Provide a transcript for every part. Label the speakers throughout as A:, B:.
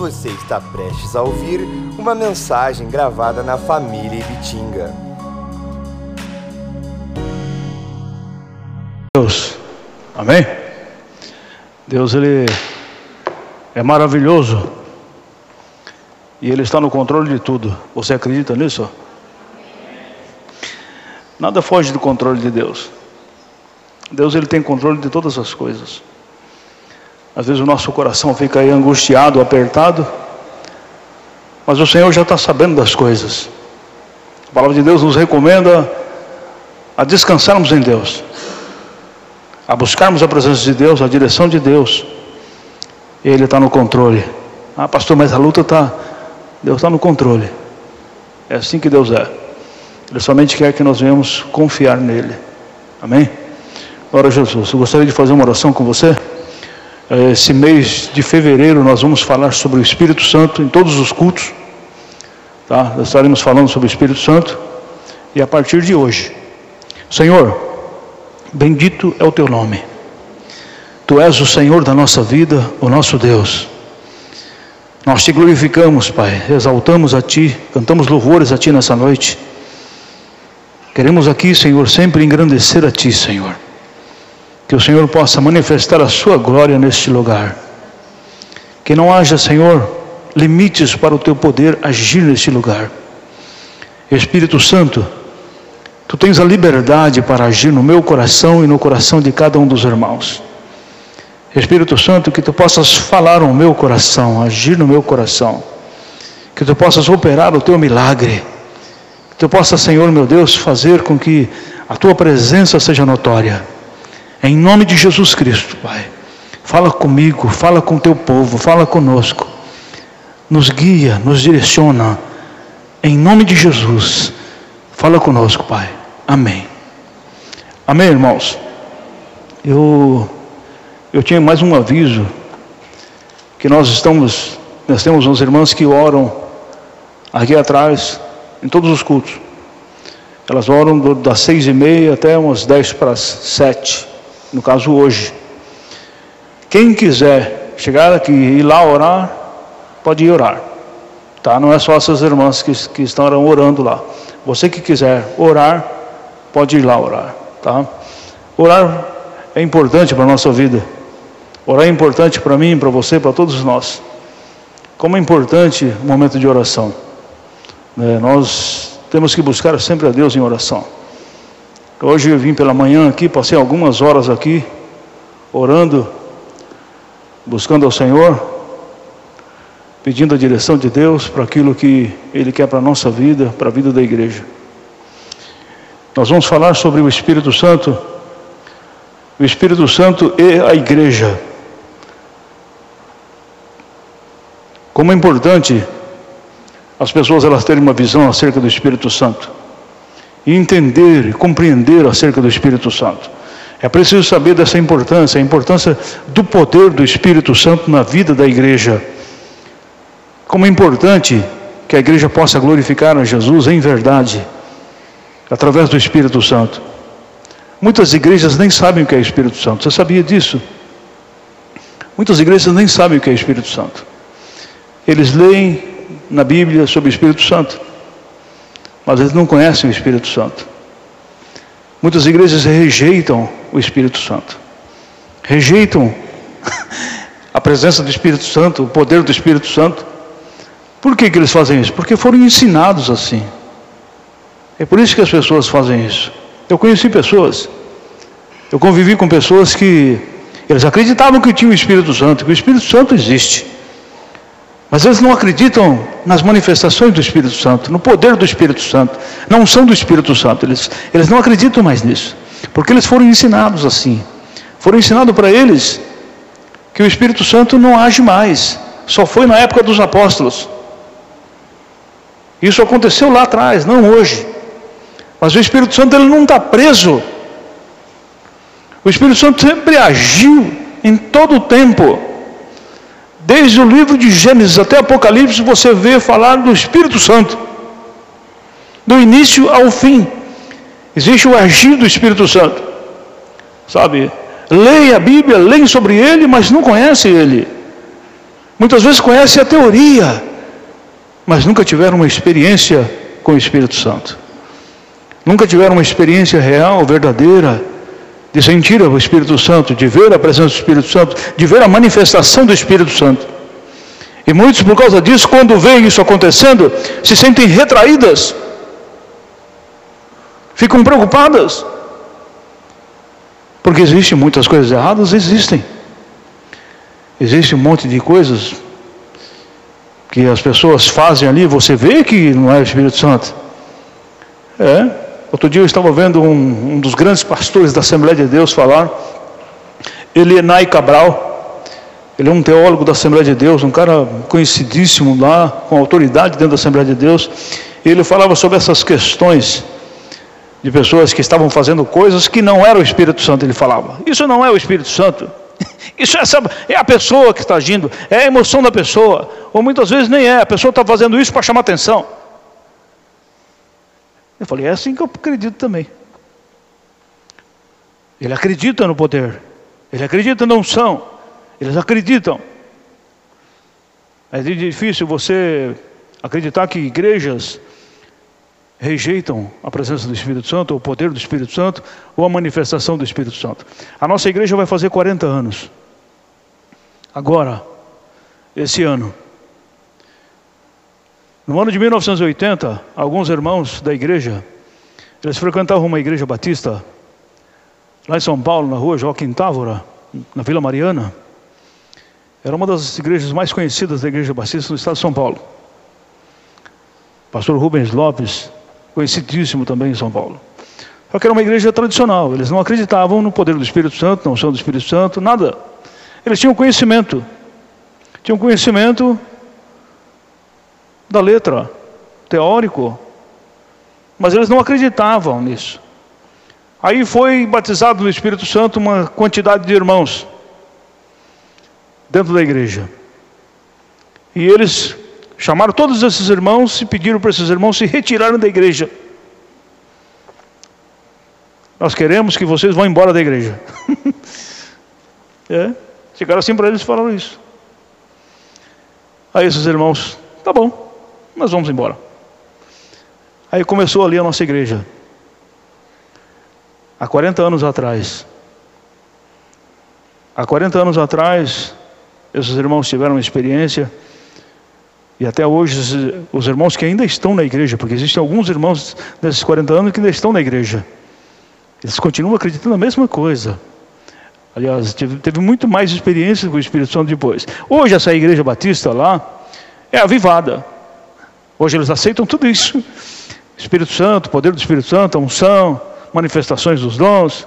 A: Você está prestes a ouvir uma mensagem gravada na família Ibitinga.
B: Deus, amém? Deus, Ele é maravilhoso e Ele está no controle de tudo. Você acredita nisso? Nada foge do controle de Deus. Deus ele tem controle de todas as coisas. Às vezes o nosso coração fica aí angustiado, apertado, mas o Senhor já está sabendo das coisas. A palavra de Deus nos recomenda a descansarmos em Deus, a buscarmos a presença de Deus, a direção de Deus. Ele está no controle. Ah, pastor, mas a luta está. Deus está no controle. É assim que Deus é. Ele somente quer que nós venhamos confiar nele. Amém? Glória a Jesus. Eu gostaria de fazer uma oração com você. Esse mês de fevereiro nós vamos falar sobre o Espírito Santo em todos os cultos. Tá? Nós estaremos falando sobre o Espírito Santo. E a partir de hoje, Senhor, bendito é o teu nome. Tu és o Senhor da nossa vida, o nosso Deus. Nós te glorificamos, Pai, exaltamos a Ti, cantamos louvores a Ti nessa noite. Queremos aqui, Senhor, sempre engrandecer a Ti, Senhor. Que o Senhor possa manifestar a Sua glória neste lugar. Que não haja, Senhor, limites para o Teu poder agir neste lugar. Espírito Santo, Tu tens a liberdade para agir no meu coração e no coração de cada um dos irmãos. Espírito Santo, que Tu possas falar no meu coração, agir no meu coração. Que Tu possas operar o Teu milagre que eu possa, Senhor meu Deus, fazer com que a tua presença seja notória. Em nome de Jesus Cristo, Pai. Fala comigo, fala com teu povo, fala conosco. Nos guia, nos direciona. Em nome de Jesus. Fala conosco, Pai. Amém. Amém, irmãos. Eu eu tinha mais um aviso que nós estamos nós temos uns irmãos que oram aqui atrás em todos os cultos. Elas oram das seis e meia até umas dez para sete, no caso hoje. Quem quiser chegar aqui e ir lá orar, pode ir orar. Tá? Não é só essas irmãs que, que estão orando lá. Você que quiser orar, pode ir lá orar. Tá? Orar é importante para a nossa vida. Orar é importante para mim, para você, para todos nós. Como é importante o momento de oração. É, nós temos que buscar sempre a Deus em oração. Hoje eu vim pela manhã aqui, passei algumas horas aqui, orando, buscando ao Senhor, pedindo a direção de Deus para aquilo que Ele quer para a nossa vida, para a vida da igreja. Nós vamos falar sobre o Espírito Santo, o Espírito Santo e a igreja. Como é importante as pessoas elas terem uma visão acerca do Espírito Santo e entender e compreender acerca do Espírito Santo. É preciso saber dessa importância, a importância do poder do Espírito Santo na vida da igreja. Como é importante que a igreja possa glorificar a Jesus em verdade, através do Espírito Santo. Muitas igrejas nem sabem o que é Espírito Santo. Você sabia disso? Muitas igrejas nem sabem o que é Espírito Santo. Eles leem na Bíblia sobre o Espírito Santo, mas eles não conhecem o Espírito Santo. Muitas igrejas rejeitam o Espírito Santo, rejeitam a presença do Espírito Santo, o poder do Espírito Santo. Por que, que eles fazem isso? Porque foram ensinados assim. É por isso que as pessoas fazem isso. Eu conheci pessoas, eu convivi com pessoas que eles acreditavam que tinha o Espírito Santo, que o Espírito Santo existe. Mas eles não acreditam nas manifestações do Espírito Santo, no poder do Espírito Santo, na unção do Espírito Santo. Eles, eles não acreditam mais nisso, porque eles foram ensinados assim. Foram ensinados para eles que o Espírito Santo não age mais, só foi na época dos apóstolos. Isso aconteceu lá atrás, não hoje. Mas o Espírito Santo ele não está preso. O Espírito Santo sempre agiu em todo o tempo. Desde o livro de Gênesis até Apocalipse, você vê falar do Espírito Santo. Do início ao fim. Existe o agir do Espírito Santo. Sabe? Leia a Bíblia, leem sobre ele, mas não conhece ele. Muitas vezes conhecem a teoria, mas nunca tiveram uma experiência com o Espírito Santo. Nunca tiveram uma experiência real, verdadeira, de sentir o Espírito Santo, de ver a presença do Espírito Santo, de ver a manifestação do Espírito Santo. E muitos, por causa disso, quando veem isso acontecendo, se sentem retraídas, ficam preocupadas, porque existem muitas coisas erradas, existem. Existe um monte de coisas que as pessoas fazem ali, você vê que não é o Espírito Santo. É. Outro dia eu estava vendo um, um dos grandes pastores da Assembleia de Deus falar, Elienay Cabral. Ele é um teólogo da Assembleia de Deus, um cara conhecidíssimo lá, com autoridade dentro da Assembleia de Deus. Ele falava sobre essas questões de pessoas que estavam fazendo coisas que não era o Espírito Santo, ele falava. Isso não é o Espírito Santo. Isso é, é a pessoa que está agindo, é a emoção da pessoa. Ou muitas vezes nem é, a pessoa está fazendo isso para chamar atenção. Eu falei, é assim que eu acredito também. Ele acredita no poder, ele acredita na unção, eles acreditam. É difícil você acreditar que igrejas rejeitam a presença do Espírito Santo, o poder do Espírito Santo, ou a manifestação do Espírito Santo. A nossa igreja vai fazer 40 anos. Agora, esse ano. No ano de 1980, alguns irmãos da igreja, eles frequentavam uma igreja batista, lá em São Paulo, na rua Joaquim Távora, na Vila Mariana. Era uma das igrejas mais conhecidas da igreja batista no estado de São Paulo. Pastor Rubens Lopes conhecidíssimo também em São Paulo. Só que era uma igreja tradicional, eles não acreditavam no poder do Espírito Santo, não são do Espírito Santo, nada. Eles tinham conhecimento, tinham conhecimento da letra, teórico, mas eles não acreditavam nisso. Aí foi batizado no Espírito Santo uma quantidade de irmãos dentro da igreja. E eles Chamaram todos esses irmãos e pediram para esses irmãos se retirarem da igreja. Nós queremos que vocês vão embora da igreja. é, chegaram assim para eles e falaram isso. Aí esses irmãos, tá bom, nós vamos embora. Aí começou ali a nossa igreja. Há 40 anos atrás. Há 40 anos atrás, esses irmãos tiveram uma experiência e até hoje, os irmãos que ainda estão na igreja, porque existem alguns irmãos desses 40 anos que ainda estão na igreja, eles continuam acreditando na mesma coisa. Aliás, teve, teve muito mais experiência com o Espírito Santo depois. Hoje, essa igreja batista lá é avivada. Hoje, eles aceitam tudo isso: Espírito Santo, poder do Espírito Santo, a unção, manifestações dos dons.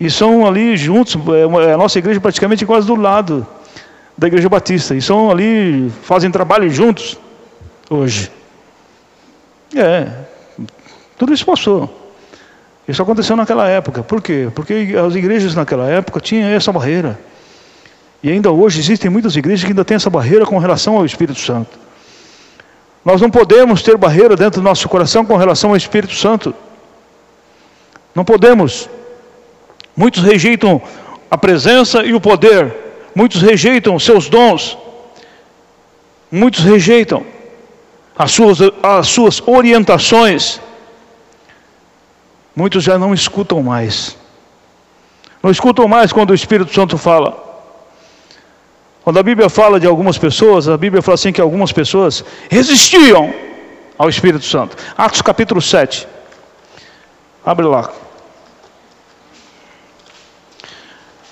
B: E são ali juntos, é, é a nossa igreja praticamente quase do lado da Igreja Batista. E são ali, fazem trabalho juntos hoje. É, tudo isso passou. Isso aconteceu naquela época. Por quê? Porque as igrejas naquela época tinham essa barreira. E ainda hoje existem muitas igrejas que ainda têm essa barreira com relação ao Espírito Santo. Nós não podemos ter barreira dentro do nosso coração com relação ao Espírito Santo. Não podemos. Muitos rejeitam a presença e o poder muitos rejeitam seus dons, muitos rejeitam as suas, as suas orientações, muitos já não escutam mais, não escutam mais quando o Espírito Santo fala. Quando a Bíblia fala de algumas pessoas, a Bíblia fala assim que algumas pessoas resistiam ao Espírito Santo. Atos capítulo 7. Abre lá.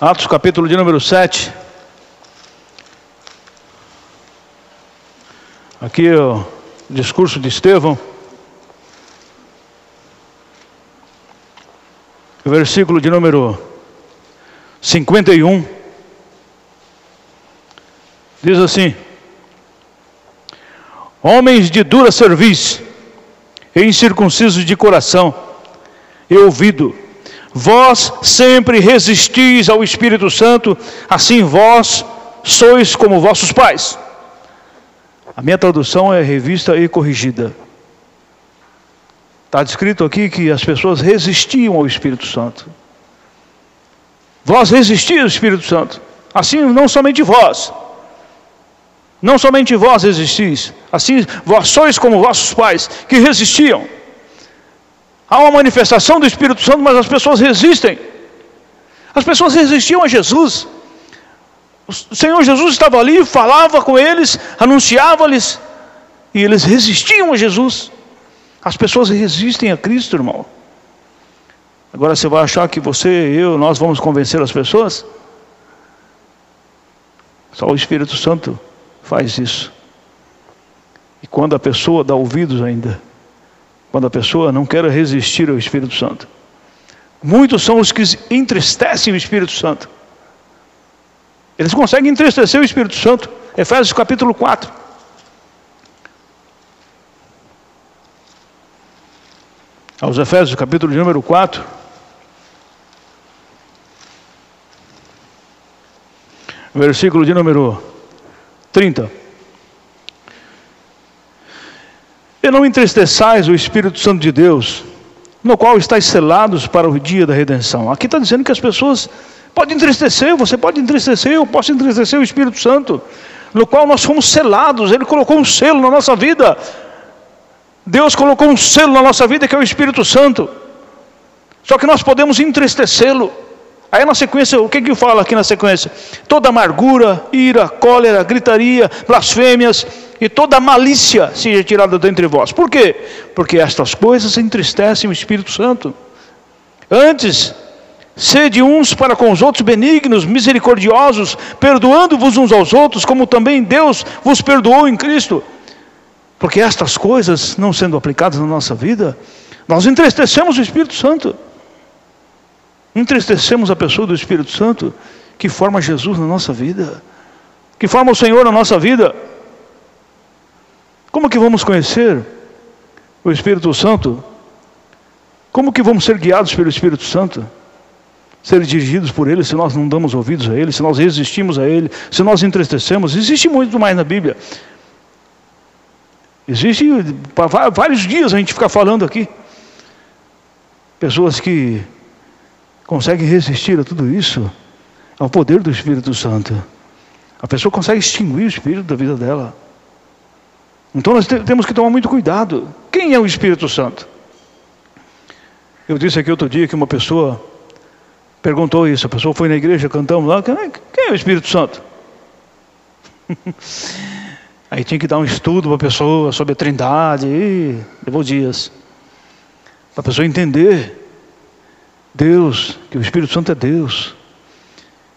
B: Atos capítulo de número 7. Aqui o discurso de Estevão. Versículo de número 51. Diz assim: Homens de dura serviço, e incircuncisos de coração e ouvido, vós sempre resistis ao Espírito Santo, assim vós sois como vossos pais. A minha tradução é revista e corrigida. Está descrito aqui que as pessoas resistiam ao Espírito Santo. Vós resistis ao Espírito Santo. Assim, não somente vós, Não somente vós resistis, assim vós sois como vossos pais, que resistiam. Há uma manifestação do Espírito Santo, mas as pessoas resistem. As pessoas resistiam a Jesus. O Senhor Jesus estava ali, falava com eles, anunciava-lhes, e eles resistiam a Jesus. As pessoas resistem a Cristo, irmão. Agora você vai achar que você, eu, nós vamos convencer as pessoas? Só o Espírito Santo faz isso. E quando a pessoa dá ouvidos ainda, quando a pessoa não quer resistir ao Espírito Santo, muitos são os que entristecem o Espírito Santo. Eles conseguem entristecer o Espírito Santo. Efésios capítulo 4. Aos Efésios, capítulo número 4. Versículo de número 30. E não entristeçais o Espírito Santo de Deus, no qual estáis selados para o dia da redenção. Aqui está dizendo que as pessoas podem entristecer, você pode entristecer, eu posso entristecer o Espírito Santo, no qual nós fomos selados, Ele colocou um selo na nossa vida. Deus colocou um selo na nossa vida que é o Espírito Santo. Só que nós podemos entristecê-lo. Aí na sequência, o que que fala aqui na sequência? Toda amargura, ira, cólera, gritaria, blasfêmias e toda malícia seja tirada dentre vós. Por quê? Porque estas coisas entristecem o Espírito Santo. Antes, sede uns para com os outros benignos, misericordiosos, perdoando-vos uns aos outros, como também Deus vos perdoou em Cristo. Porque estas coisas, não sendo aplicadas na nossa vida, nós entristecemos o Espírito Santo. Entristecemos a pessoa do Espírito Santo que forma Jesus na nossa vida, que forma o Senhor na nossa vida. Como que vamos conhecer o Espírito Santo? Como que vamos ser guiados pelo Espírito Santo? Ser dirigidos por Ele se nós não damos ouvidos a Ele, se nós resistimos a Ele, se nós entristecemos. Existe muito mais na Bíblia. Existe, vários dias a gente fica falando aqui. Pessoas que consegue resistir a tudo isso ao é poder do Espírito Santo. A pessoa consegue extinguir o Espírito da vida dela. Então nós temos que tomar muito cuidado. Quem é o Espírito Santo? Eu disse aqui outro dia que uma pessoa perguntou isso. A pessoa foi na igreja, cantamos lá. Quem é o Espírito Santo? Aí tinha que dar um estudo para a pessoa sobre a trindade. E levou dias. Para a pessoa entender Deus, que o Espírito Santo é Deus,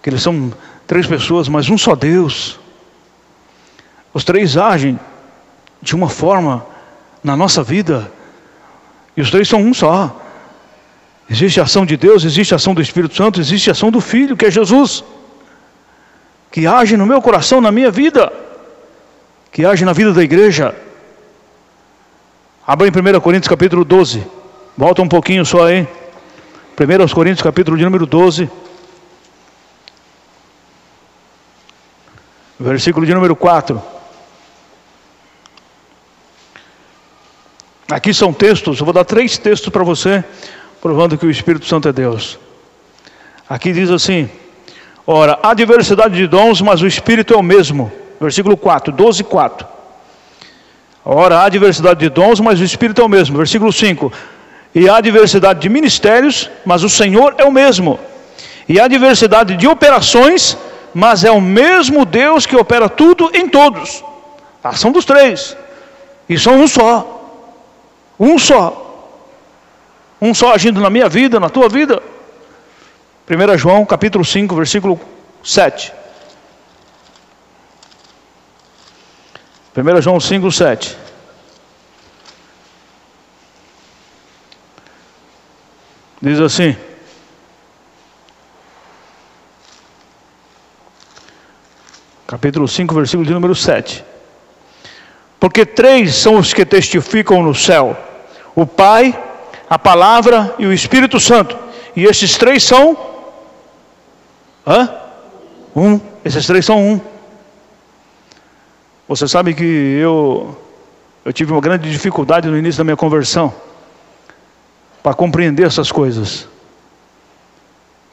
B: que eles são três pessoas, mas um só Deus. Os três agem de uma forma na nossa vida, e os três são um só. Existe a ação de Deus, existe a ação do Espírito Santo, existe a ação do Filho, que é Jesus, que age no meu coração, na minha vida, que age na vida da igreja. Abra em 1 Coríntios capítulo 12, volta um pouquinho só aí. 1 Coríntios, capítulo de número 12, versículo de número 4. Aqui são textos, eu vou dar três textos para você, provando que o Espírito Santo é Deus. Aqui diz assim: Ora, há diversidade de dons, mas o Espírito é o mesmo. Versículo 4, 12, 4. Ora, há diversidade de dons, mas o Espírito é o mesmo. Versículo 5. E há diversidade de ministérios, mas o Senhor é o mesmo. E há diversidade de operações, mas é o mesmo Deus que opera tudo em todos. A ação dos três. E são um só. Um só. Um só agindo na minha vida, na tua vida. 1 João capítulo 5, versículo 7. 1 João 5, 7. Diz assim: capítulo 5, versículo de número 7. Porque três são os que testificam no céu: o Pai, a Palavra e o Espírito Santo. E esses três são. Hã? Um. Esses três são um. Você sabe que eu, eu tive uma grande dificuldade no início da minha conversão para compreender essas coisas.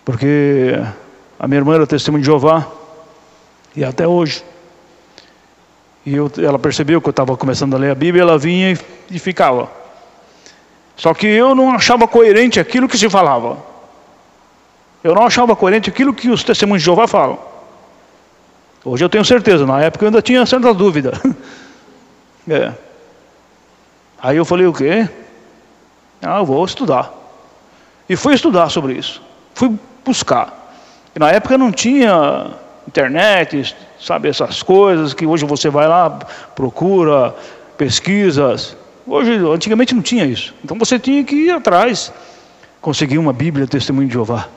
B: Porque a minha irmã era testemunha de Jeová, e até hoje. E eu, ela percebeu que eu estava começando a ler a Bíblia, ela vinha e, e ficava. Só que eu não achava coerente aquilo que se falava. Eu não achava coerente aquilo que os testemunhos de Jeová falam. Hoje eu tenho certeza, na época eu ainda tinha certa dúvida. É. Aí eu falei o quê? Ah, eu vou estudar. E fui estudar sobre isso. Fui buscar. E na época não tinha internet, sabe, essas coisas que hoje você vai lá, procura, pesquisas. Hoje, antigamente não tinha isso. Então você tinha que ir atrás, conseguir uma Bíblia, Testemunho de Jeová.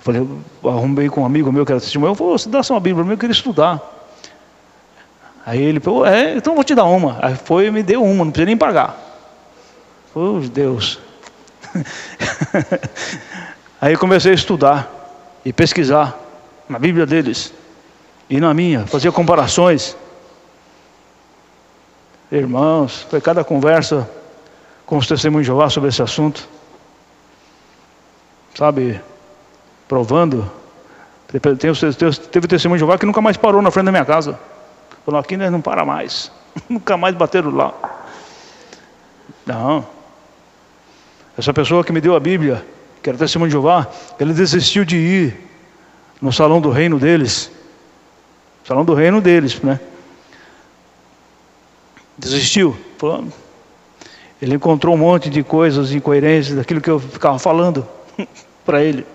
B: Falei, arrumei com um amigo meu que era testemunho, eu falei, você dá só uma Bíblia, eu queria estudar. Aí ele falou, é, então vou te dar uma. Aí foi e me deu uma, não precisa nem pagar. Oh, Deus. Aí comecei a estudar e pesquisar na Bíblia deles e na minha, fazia comparações. Irmãos, foi cada conversa com os testemunhos de Jeová sobre esse assunto. Sabe, provando. Teve testemunho de Jeová que nunca mais parou na frente da minha casa. Falou, aqui nós não para mais. Nunca mais bateram lá. Não. Essa pessoa que me deu a Bíblia, que era testemunho de Jeová, ele desistiu de ir no salão do reino deles. Salão do reino deles, né? Desistiu. Falou, ele encontrou um monte de coisas incoerentes daquilo que eu ficava falando para ele.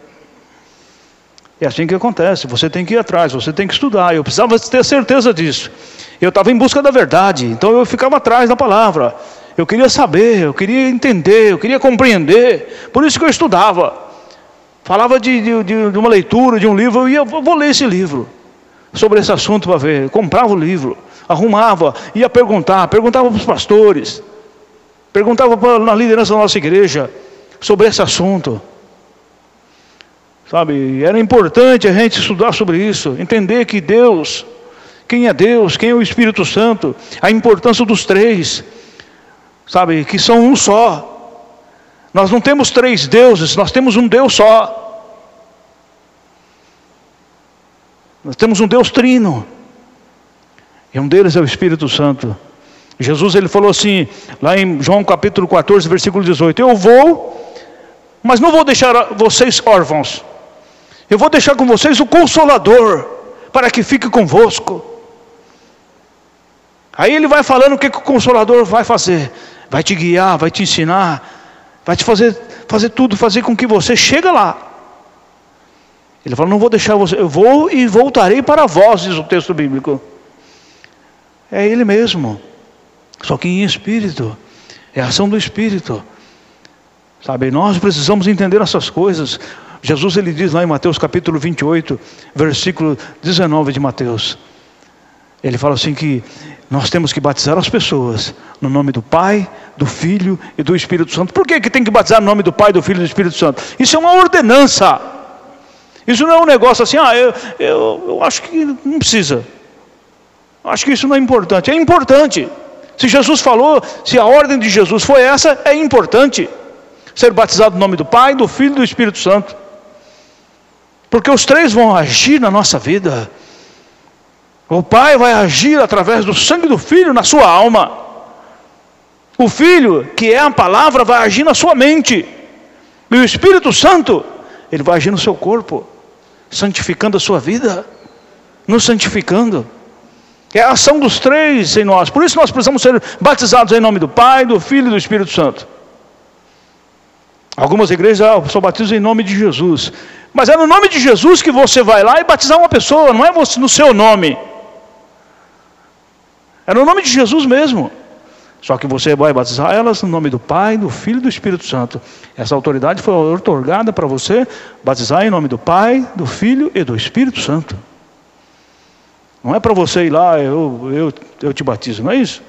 B: É assim que acontece. Você tem que ir atrás, você tem que estudar. Eu precisava ter certeza disso. Eu estava em busca da verdade, então eu ficava atrás da palavra. Eu queria saber, eu queria entender, eu queria compreender. Por isso que eu estudava. Falava de, de, de uma leitura, de um livro, eu ia, vou ler esse livro sobre esse assunto para ver. Eu comprava o livro, arrumava, ia perguntar, perguntava para os pastores, perguntava para, na liderança da nossa igreja sobre esse assunto. Sabe, era importante a gente estudar sobre isso, entender que Deus, quem é Deus, quem é o Espírito Santo, a importância dos três, sabe, que são um só. Nós não temos três deuses, nós temos um Deus só. Nós temos um Deus trino. E um deles é o Espírito Santo. Jesus ele falou assim, lá em João capítulo 14, versículo 18: Eu vou, mas não vou deixar vocês órfãos. Eu vou deixar com vocês o consolador, para que fique convosco. Aí ele vai falando o que, que o consolador vai fazer. Vai te guiar, vai te ensinar, vai te fazer, fazer tudo, fazer com que você chegue lá. Ele fala, não vou deixar você, eu vou e voltarei para vós, diz o texto bíblico. É ele mesmo, só que em espírito, é a ação do espírito. Sabe, nós precisamos entender essas coisas. Jesus ele diz lá em Mateus capítulo 28, versículo 19 de Mateus. Ele fala assim que nós temos que batizar as pessoas no nome do Pai, do Filho e do Espírito Santo. Por que, que tem que batizar no nome do Pai, do Filho e do Espírito Santo? Isso é uma ordenança. Isso não é um negócio assim, ah, eu, eu, eu acho que não precisa. Acho que isso não é importante. É importante. Se Jesus falou, se a ordem de Jesus foi essa, é importante. Ser batizado no nome do Pai, do Filho e do Espírito Santo. Porque os três vão agir na nossa vida. O Pai vai agir através do sangue do Filho na sua alma. O Filho, que é a palavra, vai agir na sua mente. E o Espírito Santo, ele vai agir no seu corpo, santificando a sua vida, nos santificando. É a ação dos três em nós. Por isso nós precisamos ser batizados em nome do Pai, do Filho e do Espírito Santo. Algumas igrejas ah, só batizam em nome de Jesus. Mas é no nome de Jesus que você vai lá e batizar uma pessoa, não é no seu nome. É no nome de Jesus mesmo. Só que você vai batizar elas no nome do Pai, do Filho e do Espírito Santo. Essa autoridade foi otorgada para você batizar em nome do Pai, do Filho e do Espírito Santo. Não é para você ir lá, eu, eu, eu te batizo, não é isso?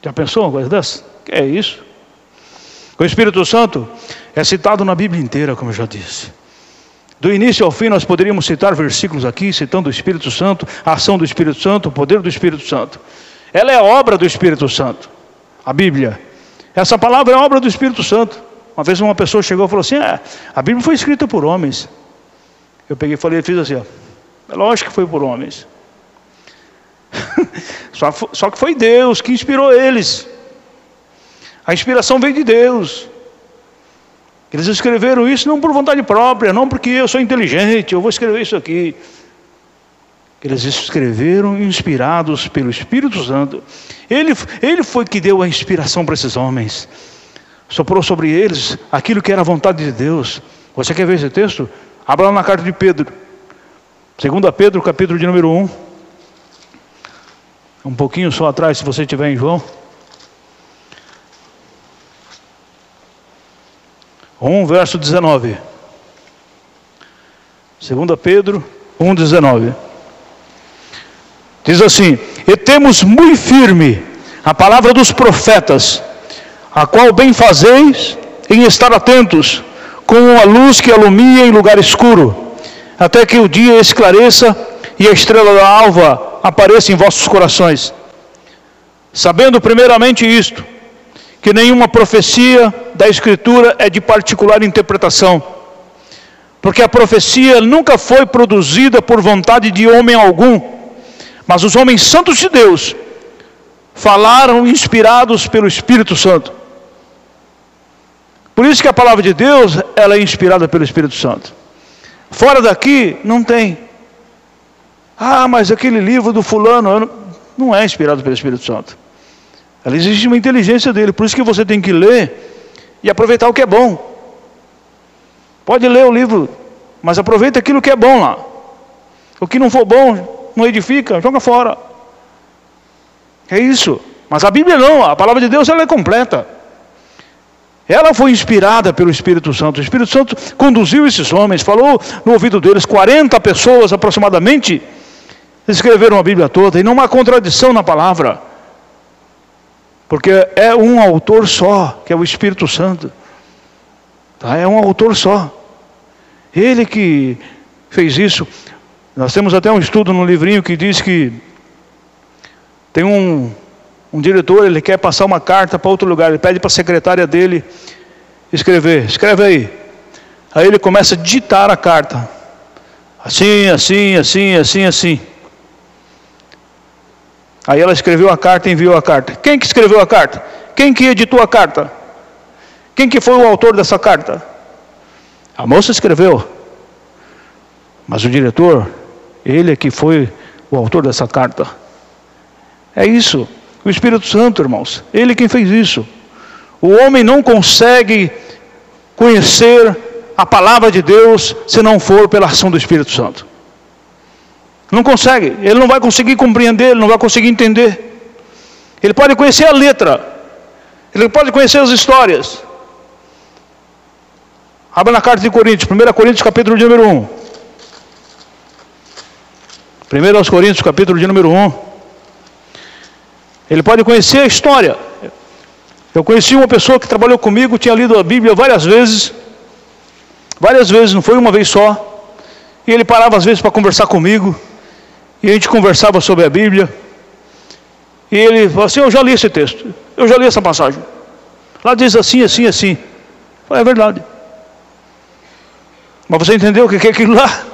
B: Já pensou uma coisa dessa? Que é isso? O Espírito Santo é citado na Bíblia inteira, como eu já disse. Do início ao fim, nós poderíamos citar versículos aqui, citando o Espírito Santo, a ação do Espírito Santo, o poder do Espírito Santo. Ela é obra do Espírito Santo, a Bíblia. Essa palavra é obra do Espírito Santo. Uma vez uma pessoa chegou e falou assim: é, a Bíblia foi escrita por homens. Eu peguei e falei, fiz assim: ó, é lógico que foi por homens. Só, só que foi Deus que inspirou eles. A inspiração veio de Deus. Eles escreveram isso não por vontade própria, não porque eu sou inteligente, eu vou escrever isso aqui. Eles escreveram inspirados pelo Espírito Santo. Ele, ele foi que deu a inspiração para esses homens. Soprou sobre eles aquilo que era a vontade de Deus. Você quer ver esse texto? Abra lá na carta de Pedro. 2 Pedro, capítulo de número 1. Um pouquinho só atrás, se você estiver em João. 1, verso 19. 2 Pedro 1, 19. Diz assim: E temos muito firme a palavra dos profetas, a qual bem fazeis em estar atentos, com a luz que alumia em lugar escuro, até que o dia esclareça e a estrela da alva apareça em vossos corações. Sabendo primeiramente isto, que nenhuma profecia da Escritura é de particular interpretação, porque a profecia nunca foi produzida por vontade de homem algum mas os homens santos de Deus falaram inspirados pelo Espírito Santo. Por isso que a palavra de Deus, ela é inspirada pelo Espírito Santo. Fora daqui não tem. Ah, mas aquele livro do fulano não é inspirado pelo Espírito Santo. Ela existe uma inteligência dele, por isso que você tem que ler e aproveitar o que é bom. Pode ler o livro, mas aproveita aquilo que é bom lá. O que não for bom, não edifica, joga fora. É isso. Mas a Bíblia não, a palavra de Deus ela é completa. Ela foi inspirada pelo Espírito Santo. O Espírito Santo conduziu esses homens, falou no ouvido deles, 40 pessoas aproximadamente escreveram a Bíblia toda, e não há contradição na palavra. Porque é um autor só, que é o Espírito Santo. Tá? É um autor só. Ele que fez isso. Nós temos até um estudo no livrinho que diz que tem um, um diretor, ele quer passar uma carta para outro lugar, ele pede para a secretária dele escrever, escreve aí. Aí ele começa a digitar a carta. Assim, assim, assim, assim, assim. Aí ela escreveu a carta e enviou a carta. Quem que escreveu a carta? Quem que editou a carta? Quem que foi o autor dessa carta? A moça escreveu. Mas o diretor ele é que foi o autor dessa carta. É isso. O Espírito Santo, irmãos. Ele quem fez isso. O homem não consegue conhecer a palavra de Deus se não for pela ação do Espírito Santo. Não consegue. Ele não vai conseguir compreender, ele não vai conseguir entender. Ele pode conhecer a letra. Ele pode conhecer as histórias. Abra na carta de Coríntios, 1 Coríntios capítulo número 1. 1 aos Coríntios, capítulo de número 1. Ele pode conhecer a história. Eu conheci uma pessoa que trabalhou comigo, tinha lido a Bíblia várias vezes. Várias vezes, não foi uma vez só. E ele parava às vezes para conversar comigo. E a gente conversava sobre a Bíblia. E ele falou assim: Eu já li esse texto. Eu já li essa passagem. Lá diz assim, assim, assim. falei, é verdade. Mas você entendeu o que é aquilo lá?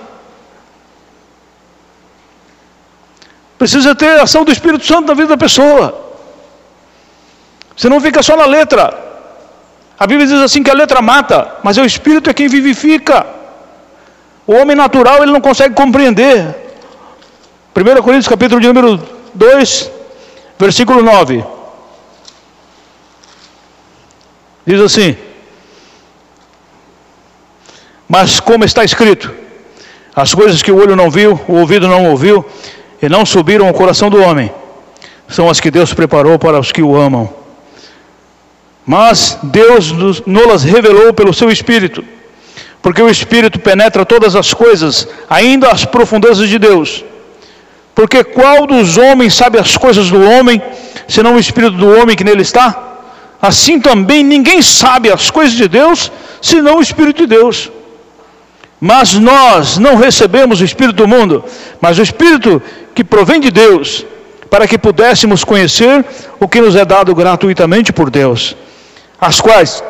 B: Precisa ter a ação do Espírito Santo na vida da pessoa. Você não fica só na letra. A Bíblia diz assim que a letra mata, mas é o Espírito é quem vivifica. O homem natural ele não consegue compreender. 1 Coríntios capítulo de número 2, versículo 9. Diz assim: Mas como está escrito, as coisas que o olho não viu, o ouvido não ouviu, e não subiram ao coração do homem, são as que Deus preparou para os que o amam. Mas Deus nos revelou pelo seu Espírito, porque o Espírito penetra todas as coisas, ainda as profundezas de Deus. Porque qual dos homens sabe as coisas do homem, senão o Espírito do homem que nele está? Assim também ninguém sabe as coisas de Deus, senão o Espírito de Deus. Mas nós não recebemos o Espírito do mundo, mas o Espírito que provém de Deus, para que pudéssemos conhecer o que nos é dado gratuitamente por Deus, as quais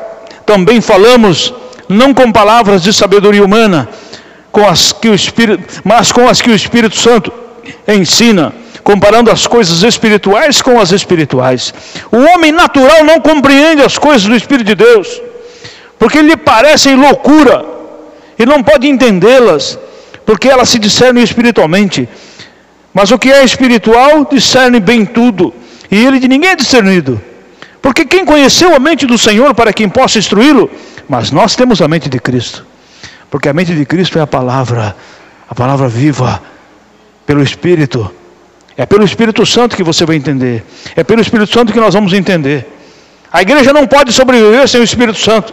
B: também falamos não com palavras de sabedoria humana, com as que o Espírito, mas com as que o Espírito Santo ensina, comparando as coisas espirituais com as espirituais. O homem natural não compreende as coisas do Espírito de Deus, porque lhe parecem loucura, e não pode entendê-las, porque elas se discernem espiritualmente. Mas o que é espiritual discerne bem tudo, e ele de ninguém é discernido. Porque quem conheceu a mente do Senhor para quem possa instruí-lo? Mas nós temos a mente de Cristo. Porque a mente de Cristo é a palavra, a palavra viva, pelo Espírito. É pelo Espírito Santo que você vai entender. É pelo Espírito Santo que nós vamos entender. A igreja não pode sobreviver sem o Espírito Santo.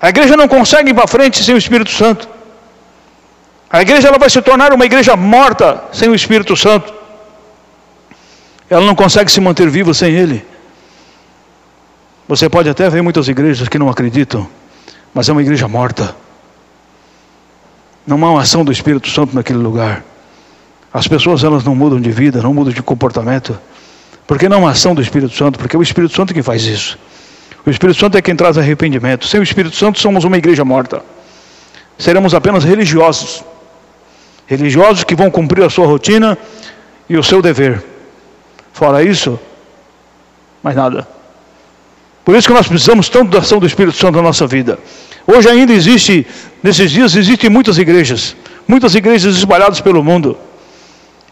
B: A igreja não consegue ir para frente sem o Espírito Santo. A igreja ela vai se tornar uma igreja morta sem o Espírito Santo. Ela não consegue se manter viva sem Ele. Você pode até ver muitas igrejas que não acreditam, mas é uma igreja morta. Não há uma ação do Espírito Santo naquele lugar. As pessoas elas não mudam de vida, não mudam de comportamento. Porque não há ação do Espírito Santo, porque é o Espírito Santo que faz isso. O Espírito Santo é quem traz arrependimento. Sem o Espírito Santo somos uma igreja morta. Seremos apenas religiosos. Religiosos que vão cumprir a sua rotina e o seu dever. Fora isso, mais nada. Por isso que nós precisamos tanto da ação do Espírito Santo na nossa vida. Hoje ainda existe, nesses dias existem muitas igrejas, muitas igrejas espalhadas pelo mundo.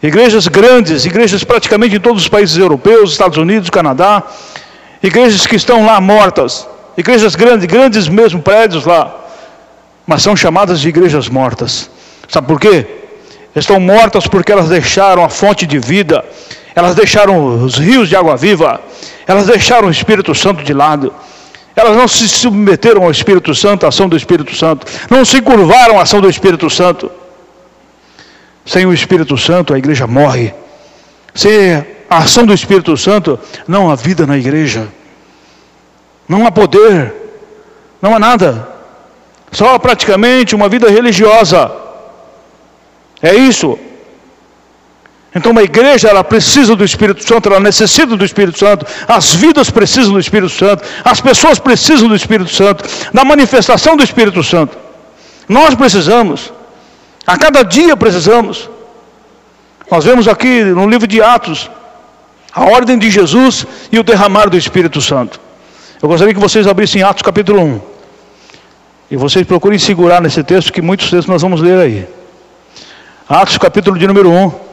B: Igrejas grandes, igrejas praticamente em todos os países europeus, Estados Unidos, Canadá, igrejas que estão lá mortas, igrejas grandes, grandes mesmo prédios lá, mas são chamadas de igrejas mortas. Sabe por quê? Estão mortas porque elas deixaram a fonte de vida, elas deixaram os rios de água viva, elas deixaram o Espírito Santo de lado. Elas não se submeteram ao Espírito Santo, à ação do Espírito Santo, não se curvaram à ação do Espírito Santo. Sem o Espírito Santo, a igreja morre. Sem a ação do Espírito Santo, não há vida na igreja. Não há poder, não há nada. Só praticamente uma vida religiosa. É isso. Então, uma igreja, ela precisa do Espírito Santo, ela necessita do Espírito Santo, as vidas precisam do Espírito Santo, as pessoas precisam do Espírito Santo, da manifestação do Espírito Santo. Nós precisamos, a cada dia precisamos. Nós vemos aqui no livro de Atos a ordem de Jesus e o derramar do Espírito Santo. Eu gostaria que vocês abrissem Atos capítulo 1. E vocês procurem segurar nesse texto, que muitos textos nós vamos ler aí. Atos capítulo de número 1.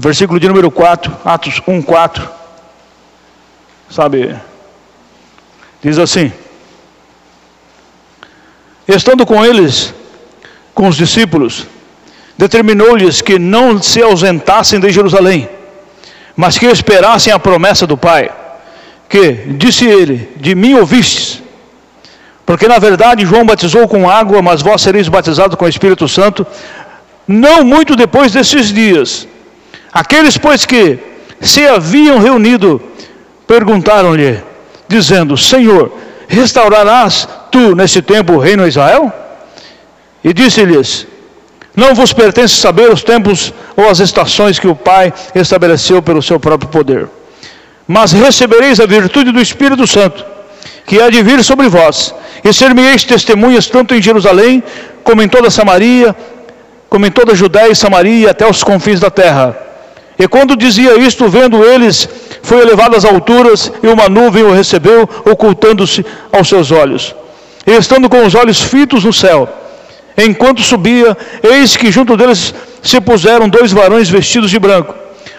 B: Versículo de número 4, Atos 1, 4, sabe, diz assim: Estando com eles, com os discípulos, determinou-lhes que não se ausentassem de Jerusalém, mas que esperassem a promessa do Pai, que, disse ele, de mim ouvistes, porque na verdade João batizou com água, mas vós sereis batizados com o Espírito Santo, não muito depois desses dias. Aqueles, pois, que se haviam reunido, perguntaram-lhe, dizendo: Senhor, restaurarás tu nesse tempo o reino a Israel? E disse-lhes: Não vos pertence saber os tempos ou as estações que o Pai estabeleceu pelo seu próprio poder. Mas recebereis a virtude do Espírito Santo, que há de vir sobre vós, e ser-me-eis testemunhas tanto em Jerusalém, como em toda Samaria, como em toda Judéia e Samaria, até os confins da terra. E quando dizia isto, vendo eles, foi elevado às alturas, e uma nuvem o recebeu, ocultando-se aos seus olhos. E estando com os olhos fitos no céu, enquanto subia, eis que junto deles se puseram dois varões vestidos de branco,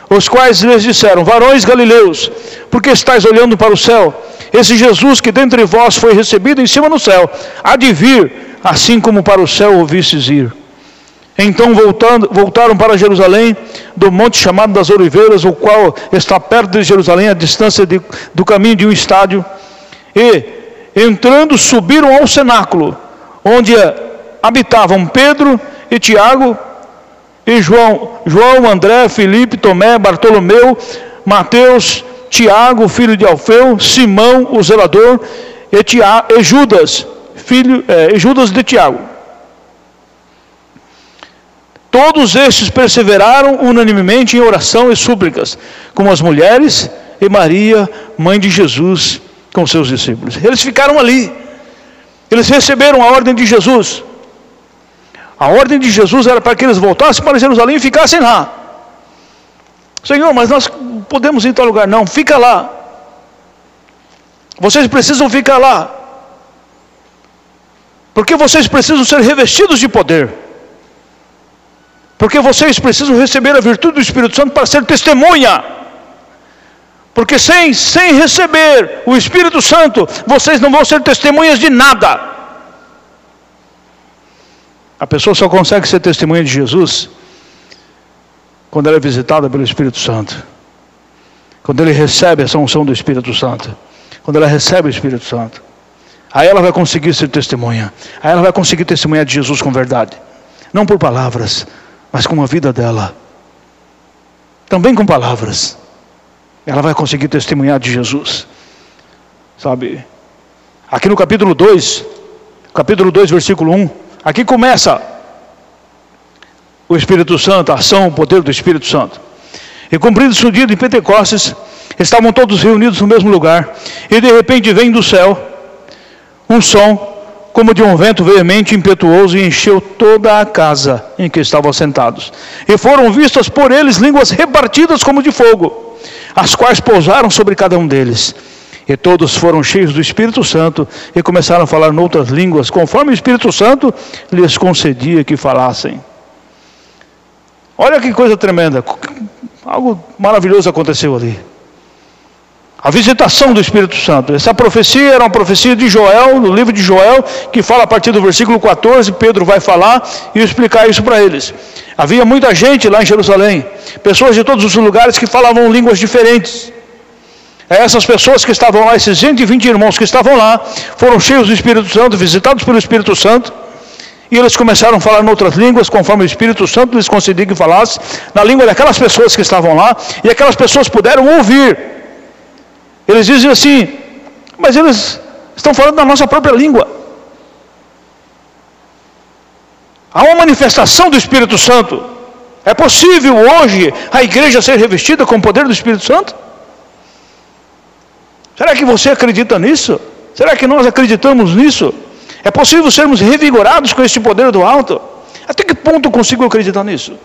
B: os quais lhes disseram: Varões galileus, por que estáis olhando para o céu? Esse Jesus que dentre vós foi recebido em cima no céu, há de vir, assim como para o céu ouvistes ir. Então voltando, voltaram para Jerusalém, do monte chamado das Oliveiras, o qual está perto de Jerusalém, a distância de, do caminho de um estádio. E, entrando, subiram ao cenáculo, onde habitavam Pedro e Tiago, e João, João, André, Felipe, Tomé, Bartolomeu, Mateus, Tiago, filho de Alfeu, Simão, o zelador, e, e Judas, filho, é, e Judas de Tiago. Todos estes perseveraram unanimemente em oração e súplicas, como as mulheres e Maria, mãe de Jesus, com seus discípulos. Eles ficaram ali. Eles receberam a ordem de Jesus. A ordem de Jesus era para que eles voltassem para Jerusalém e ficassem lá. Senhor, mas nós podemos ir em tal lugar. Não, fica lá. Vocês precisam ficar lá. Porque vocês precisam ser revestidos de poder. Porque vocês precisam receber a virtude do Espírito Santo para ser testemunha. Porque sem, sem receber o Espírito Santo, vocês não vão ser testemunhas de nada. A pessoa só consegue ser testemunha de Jesus quando ela é visitada pelo Espírito Santo. Quando ele recebe essa unção do Espírito Santo. Quando ela recebe o Espírito Santo. Aí ela vai conseguir ser testemunha. Aí ela vai conseguir testemunhar de Jesus com verdade. Não por palavras, mas com a vida dela. Também com palavras. Ela vai conseguir testemunhar de Jesus. Sabe? Aqui no capítulo 2, capítulo 2, versículo 1, aqui começa o Espírito Santo, a ação, o poder do Espírito Santo. E cumprido-se o dia de Pentecostes, estavam todos reunidos no mesmo lugar, e de repente vem do céu um som como de um vento veemente impetuoso e encheu toda a casa em que estavam sentados. E foram vistas por eles línguas repartidas como de fogo, as quais pousaram sobre cada um deles. E todos foram cheios do Espírito Santo e começaram a falar noutras línguas, conforme o Espírito Santo lhes concedia que falassem. Olha que coisa tremenda, algo maravilhoso aconteceu ali. A visitação do Espírito Santo. Essa profecia era uma profecia de Joel, no livro de Joel, que fala a partir do versículo 14. Pedro vai falar e explicar isso para eles. Havia muita gente lá em Jerusalém, pessoas de todos os lugares que falavam línguas diferentes. Essas pessoas que estavam lá, esses 120 irmãos que estavam lá, foram cheios do Espírito Santo, visitados pelo Espírito Santo, e eles começaram a falar em outras línguas, conforme o Espírito Santo lhes concedia que falasse, na língua daquelas pessoas que estavam lá, e aquelas pessoas puderam ouvir eles dizem assim, mas eles estão falando da nossa própria língua. Há uma manifestação do Espírito Santo. É possível hoje a igreja ser revestida com o poder do Espírito Santo? Será que você acredita nisso? Será que nós acreditamos nisso? É possível sermos revigorados com este poder do alto? Até que ponto consigo acreditar nisso?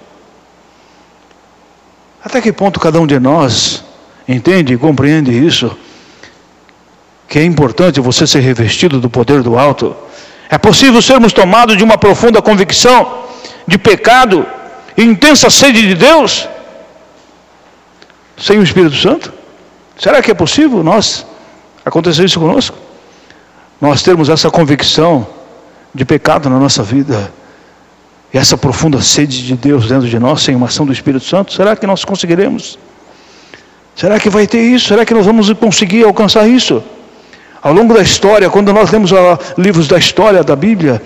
B: Até que ponto cada um de nós entende compreende isso, que é importante você ser revestido do poder do alto. É possível sermos tomados de uma profunda convicção de pecado e intensa sede de Deus sem o Espírito Santo? Será que é possível nós acontecer isso conosco? Nós termos essa convicção de pecado na nossa vida e essa profunda sede de Deus dentro de nós sem uma ação do Espírito Santo? Será que nós conseguiremos? Será que vai ter isso? Será que nós vamos conseguir alcançar isso? Ao longo da história, quando nós lemos uh, livros da história da Bíblia,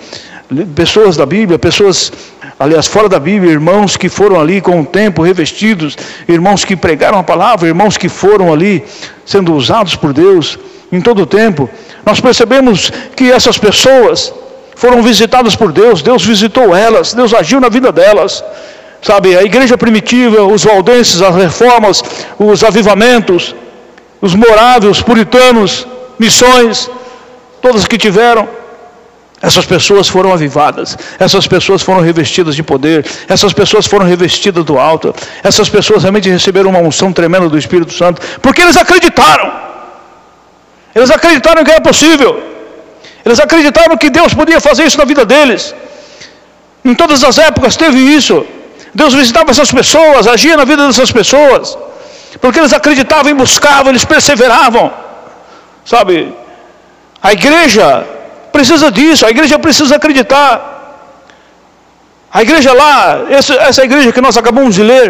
B: pessoas da Bíblia, pessoas, aliás, fora da Bíblia, irmãos que foram ali com o tempo revestidos, irmãos que pregaram a palavra, irmãos que foram ali sendo usados por Deus em todo o tempo, nós percebemos que essas pessoas foram visitadas por Deus, Deus visitou elas, Deus agiu na vida delas. Sabe, a igreja primitiva, os valdenses, as reformas, os avivamentos, os moráveis, os puritanos, missões, todas que tiveram, essas pessoas foram avivadas, essas pessoas foram revestidas de poder, essas pessoas foram revestidas do alto, essas pessoas realmente receberam uma unção tremenda do Espírito Santo, porque eles acreditaram, eles acreditaram que era possível, eles acreditaram que Deus podia fazer isso na vida deles, em todas as épocas teve isso, Deus visitava essas pessoas, agia na vida dessas pessoas, porque eles acreditavam e buscavam, eles perseveravam. Sabe? A igreja precisa disso, a igreja precisa acreditar. A igreja lá, essa, igreja que nós acabamos de ler,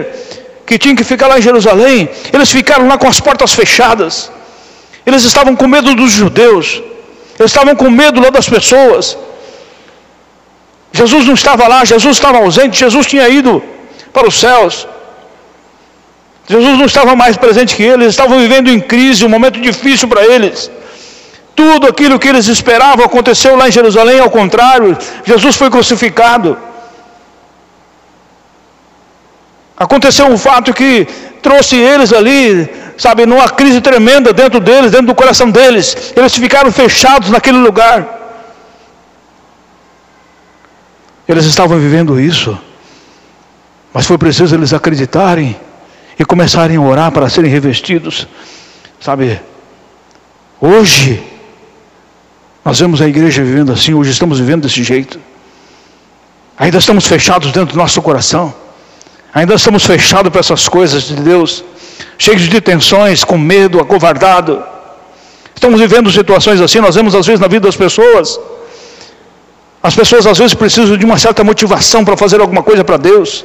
B: que tinha que ficar lá em Jerusalém, eles ficaram lá com as portas fechadas. Eles estavam com medo dos judeus, eles estavam com medo lá das pessoas. Jesus não estava lá, Jesus estava ausente, Jesus tinha ido para os céus. Jesus não estava mais presente que eles, estavam vivendo em crise, um momento difícil para eles. Tudo aquilo que eles esperavam aconteceu lá em Jerusalém, ao contrário, Jesus foi crucificado. Aconteceu um fato que trouxe eles ali, sabe, numa crise tremenda dentro deles, dentro do coração deles. Eles ficaram fechados naquele lugar. Eles estavam vivendo isso. Mas foi preciso eles acreditarem e começarem a orar para serem revestidos. Sabe, hoje, nós vemos a igreja vivendo assim, hoje estamos vivendo desse jeito. Ainda estamos fechados dentro do nosso coração. Ainda estamos fechados para essas coisas de Deus, cheios de tensões, com medo, acovardado. Estamos vivendo situações assim, nós vemos às vezes na vida das pessoas. As pessoas às vezes precisam de uma certa motivação para fazer alguma coisa para Deus.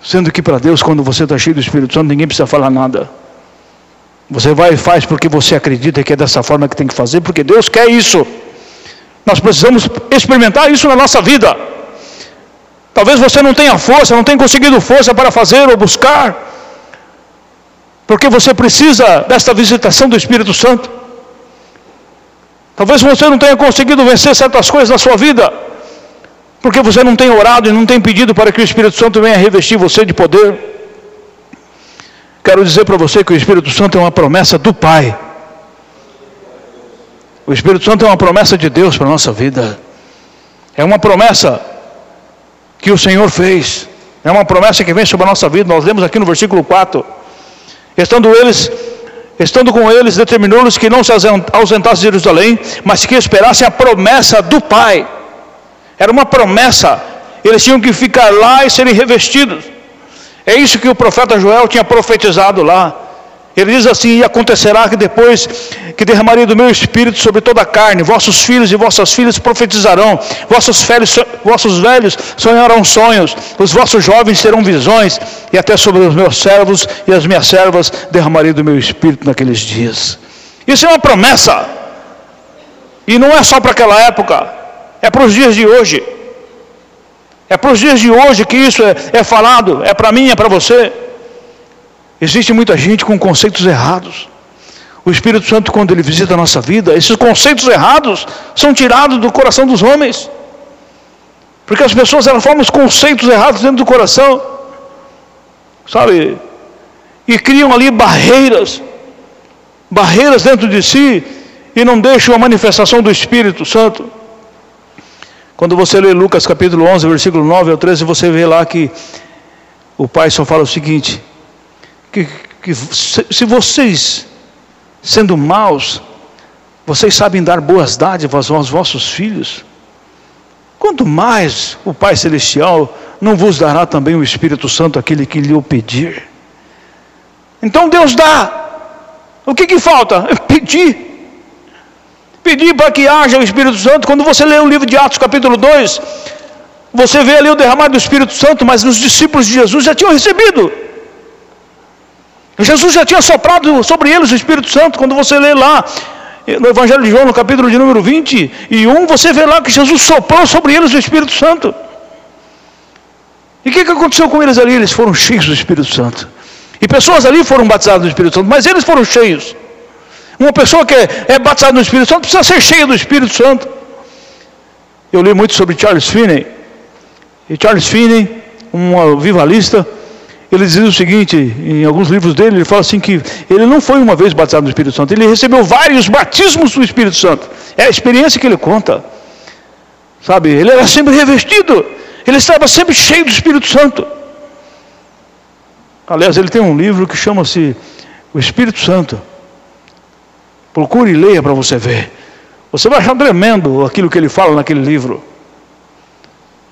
B: Sendo que para Deus, quando você está cheio do Espírito Santo, ninguém precisa falar nada. Você vai e faz porque você acredita que é dessa forma que tem que fazer, porque Deus quer isso. Nós precisamos experimentar isso na nossa vida. Talvez você não tenha força, não tenha conseguido força para fazer ou buscar, porque você precisa desta visitação do Espírito Santo. Talvez você não tenha conseguido vencer certas coisas na sua vida, porque você não tem orado e não tem pedido para que o Espírito Santo venha revestir você de poder. Quero dizer para você que o Espírito Santo é uma promessa do Pai. O Espírito Santo é uma promessa de Deus para a nossa vida. É uma promessa que o Senhor fez. É uma promessa que vem sobre a nossa vida. Nós lemos aqui no versículo 4. Estando eles, estando com eles, determinou-lhes que não se ausentassem de Jerusalém, mas que esperassem a promessa do Pai. Era uma promessa. Eles tinham que ficar lá e serem revestidos. É isso que o profeta Joel tinha profetizado lá. Ele diz assim: E acontecerá que depois que derramarei do meu espírito sobre toda a carne, vossos filhos e vossas filhas profetizarão, vossos velhos, vossos velhos sonharão sonhos, os vossos jovens terão visões, e até sobre os meus servos e as minhas servas derramarei do meu espírito naqueles dias. Isso é uma promessa, e não é só para aquela época, é para os dias de hoje. É para os dias de hoje que isso é, é falado, é para mim, é para você. Existe muita gente com conceitos errados. O Espírito Santo, quando ele visita a nossa vida, esses conceitos errados são tirados do coração dos homens. Porque as pessoas elas formam os conceitos errados dentro do coração, sabe? E criam ali barreiras, barreiras dentro de si, e não deixam a manifestação do Espírito Santo. Quando você lê Lucas capítulo 11, versículo 9 ao 13, você vê lá que o pai só fala o seguinte: que, que se vocês, sendo maus, vocês sabem dar boas dádivas aos vossos filhos, quanto mais o Pai Celestial não vos dará também o Espírito Santo aquele que lhe o pedir. Então Deus dá. O que, que falta? É pedir pedir para que haja o Espírito Santo. Quando você lê o livro de Atos, capítulo 2, você vê ali o derramar do Espírito Santo, mas os discípulos de Jesus já tinham recebido. Jesus já tinha soprado sobre eles o Espírito Santo. Quando você lê lá no Evangelho de João, no capítulo de número 21, você vê lá que Jesus soprou sobre eles o Espírito Santo. E o que, que aconteceu com eles ali? Eles foram cheios do Espírito Santo. E pessoas ali foram batizadas do Espírito Santo, mas eles foram cheios. Uma pessoa que é, é batizada no Espírito Santo precisa ser cheia do Espírito Santo. Eu li muito sobre Charles Finney. E Charles Finney, um vivalista, ele diz o seguinte, em alguns livros dele, ele fala assim que ele não foi uma vez batizado no Espírito Santo, ele recebeu vários batismos do Espírito Santo. É a experiência que ele conta. Sabe, ele era sempre revestido, ele estava sempre cheio do Espírito Santo. Aliás, ele tem um livro que chama-se O Espírito Santo. Procure e leia para você ver. Você vai achar tremendo aquilo que ele fala naquele livro.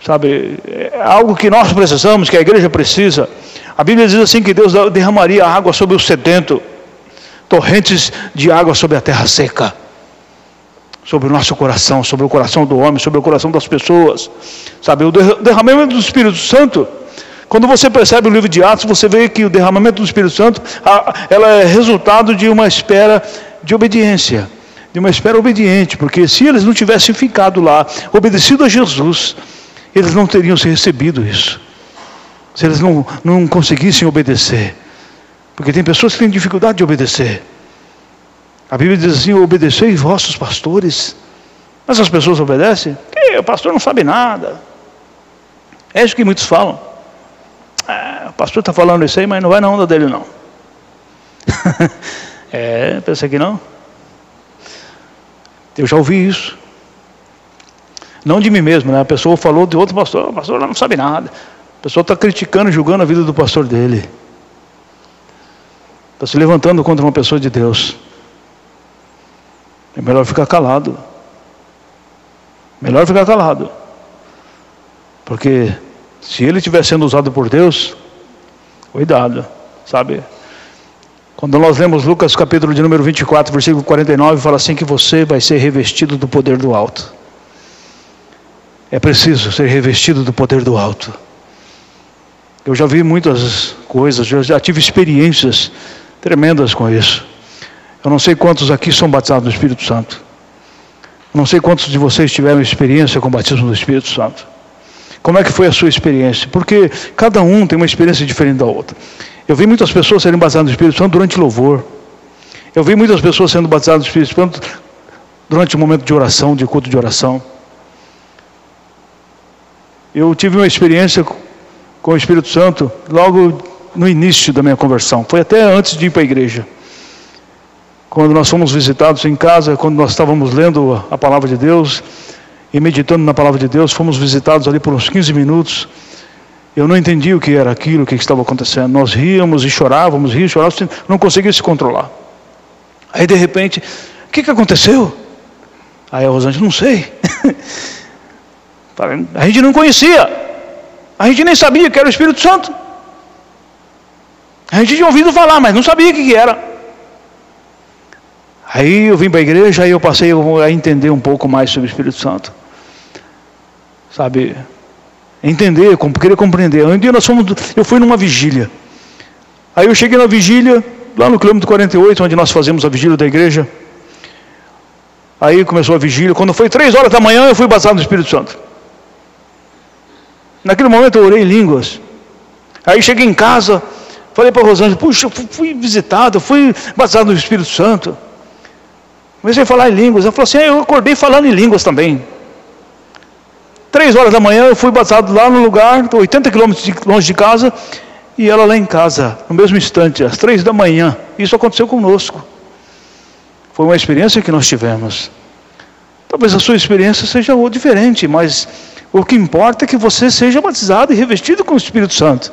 B: Sabe, é algo que nós precisamos, que a igreja precisa. A Bíblia diz assim que Deus derramaria água sobre o sedento, torrentes de água sobre a terra seca, sobre o nosso coração, sobre o coração do homem, sobre o coração das pessoas. Sabe, o derramamento do Espírito Santo quando você percebe o livro de Atos, você vê que o derramamento do Espírito Santo, ela é resultado de uma espera de obediência, de uma espera obediente, porque se eles não tivessem ficado lá, obedecido a Jesus, eles não teriam recebido isso. Se eles não, não conseguissem obedecer. Porque tem pessoas que têm dificuldade de obedecer. A Bíblia diz assim: obedecei vossos pastores. Mas as pessoas obedecem? Que o pastor não sabe nada. É isso que muitos falam. Ah, o pastor está falando isso aí, mas não vai na onda dele, não. É, pensa que não? Eu já ouvi isso. Não de mim mesmo, né? A pessoa falou de outro pastor, o pastor não sabe nada. A pessoa está criticando, julgando a vida do pastor dele. Está se levantando contra uma pessoa de Deus. É melhor ficar calado. Melhor ficar calado. Porque se ele estiver sendo usado por Deus, cuidado, sabe? Quando nós lemos Lucas capítulo de número 24, versículo 49, fala assim que você vai ser revestido do poder do alto. É preciso ser revestido do poder do alto. Eu já vi muitas coisas, já tive experiências tremendas com isso. Eu não sei quantos aqui são batizados no Espírito Santo. Não sei quantos de vocês tiveram experiência com o batismo do Espírito Santo. Como é que foi a sua experiência? Porque cada um tem uma experiência diferente da outra. Eu vi muitas pessoas serem batizadas no Espírito Santo durante louvor. Eu vi muitas pessoas sendo batizadas no Espírito Santo durante o um momento de oração, de culto de oração. Eu tive uma experiência com o Espírito Santo logo no início da minha conversão. Foi até antes de ir para a igreja. Quando nós fomos visitados em casa, quando nós estávamos lendo a palavra de Deus e meditando na palavra de Deus, fomos visitados ali por uns 15 minutos. Eu não entendi o que era aquilo, o que estava acontecendo. Nós ríamos e chorávamos, ríamos e chorávamos, não conseguia se controlar. Aí de repente, o que, que aconteceu? Aí a Rosângela, não sei. a gente não conhecia. A gente nem sabia que era o Espírito Santo. A gente tinha ouvido falar, mas não sabia o que era. Aí eu vim para a igreja, aí eu passei a entender um pouco mais sobre o Espírito Santo. Sabe? Entender, querer compreender. Um dia nós fomos, eu fui numa vigília. Aí eu cheguei na vigília, lá no quilômetro 48, onde nós fazemos a vigília da igreja. Aí começou a vigília. Quando foi três horas da manhã, eu fui batizado no Espírito Santo. Naquele momento eu orei em línguas. Aí cheguei em casa, falei para Rosângela, puxa, fui visitado, fui batizado no Espírito Santo. Comecei a falar em línguas. Ela falou assim, eu acordei falando em línguas também. Três horas da manhã eu fui batizado lá no lugar, 80 quilômetros longe de casa, e ela lá em casa, no mesmo instante, às três da manhã. Isso aconteceu conosco. Foi uma experiência que nós tivemos. Talvez a sua experiência seja diferente, mas o que importa é que você seja batizado e revestido com o Espírito Santo.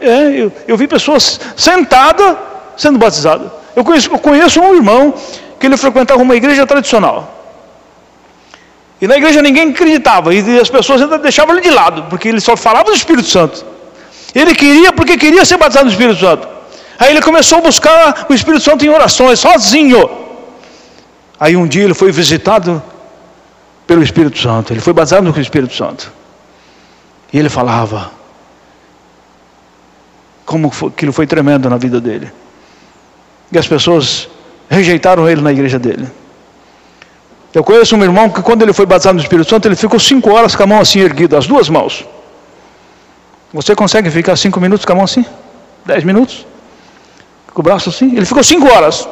B: É, eu, eu vi pessoas sentadas sendo batizadas. Eu conheço, eu conheço um irmão que ele frequentava uma igreja tradicional. E na igreja ninguém acreditava, e as pessoas ainda deixavam ele de lado, porque ele só falava do Espírito Santo. Ele queria porque queria ser batizado no Espírito Santo. Aí ele começou a buscar o Espírito Santo em orações, sozinho. Aí um dia ele foi visitado pelo Espírito Santo. Ele foi batizado no Espírito Santo. E ele falava como aquilo foi tremendo na vida dele. E as pessoas rejeitaram ele na igreja dele. Eu conheço um irmão que quando ele foi batizado no Espírito Santo, ele ficou cinco horas com a mão assim erguida, as duas mãos. Você consegue ficar cinco minutos com a mão assim? Dez minutos? Com o braço assim? Ele ficou cinco horas,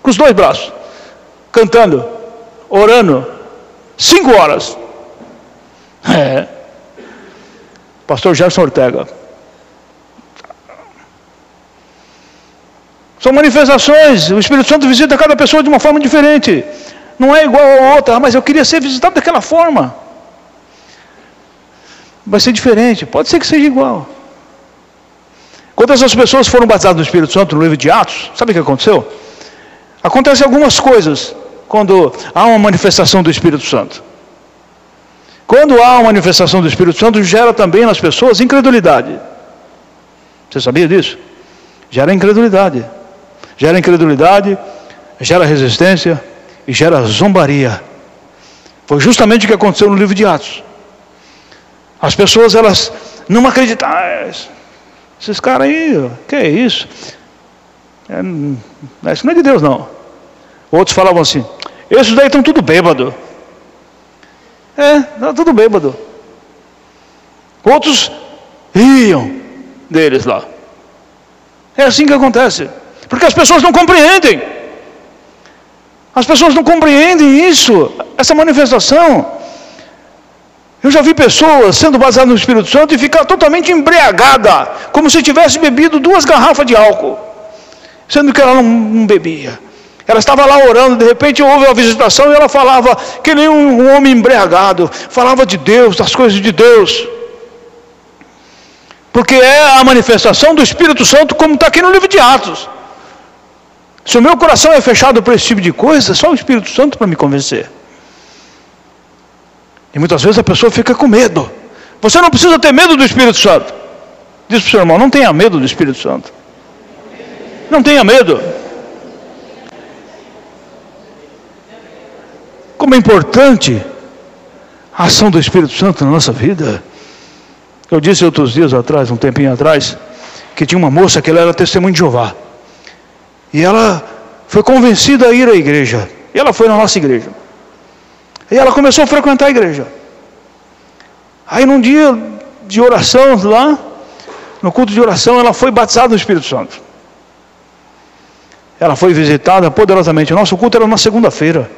B: com os dois braços, cantando, orando, Cinco horas. É. Pastor Gerson Ortega. São manifestações. O Espírito Santo visita cada pessoa de uma forma diferente. Não é igual a outra, mas eu queria ser visitado daquela forma. Vai ser diferente. Pode ser que seja igual. Quando essas pessoas foram batizadas no Espírito Santo no livro de Atos, sabe o que aconteceu? Acontecem algumas coisas quando há uma manifestação do Espírito Santo. Quando há uma manifestação do Espírito Santo, gera também nas pessoas incredulidade. Você sabia disso? Gera incredulidade. Gera incredulidade, gera resistência e gera zombaria. Foi justamente o que aconteceu no livro de Atos. As pessoas, elas não acreditaram. Ah, esses caras aí, que é isso? É, isso não é de Deus, não. Outros falavam assim: esses daí estão tudo bêbado. É, está tudo bêbado. Outros riam deles lá. É assim que acontece. Porque as pessoas não compreendem. As pessoas não compreendem isso, essa manifestação. Eu já vi pessoas sendo baseadas no Espírito Santo e ficar totalmente embriagada, como se tivesse bebido duas garrafas de álcool, sendo que ela não, não bebia. Ela estava lá orando, de repente houve uma visitação e ela falava que nem um homem embriagado, falava de Deus, das coisas de Deus. Porque é a manifestação do Espírito Santo, como está aqui no livro de Atos. Se o meu coração é fechado para esse tipo de coisa, só o Espírito Santo para me convencer. E muitas vezes a pessoa fica com medo. Você não precisa ter medo do Espírito Santo. Diz para o seu irmão: não tenha medo do Espírito Santo. Não tenha medo. Como é importante a ação do Espírito Santo na nossa vida. Eu disse outros dias atrás, um tempinho atrás, que tinha uma moça que ela era testemunha de Jeová. E ela foi convencida a ir à igreja. E ela foi na nossa igreja. E ela começou a frequentar a igreja. Aí num dia de oração lá, no culto de oração, ela foi batizada no Espírito Santo. Ela foi visitada poderosamente. O nosso culto era na segunda-feira.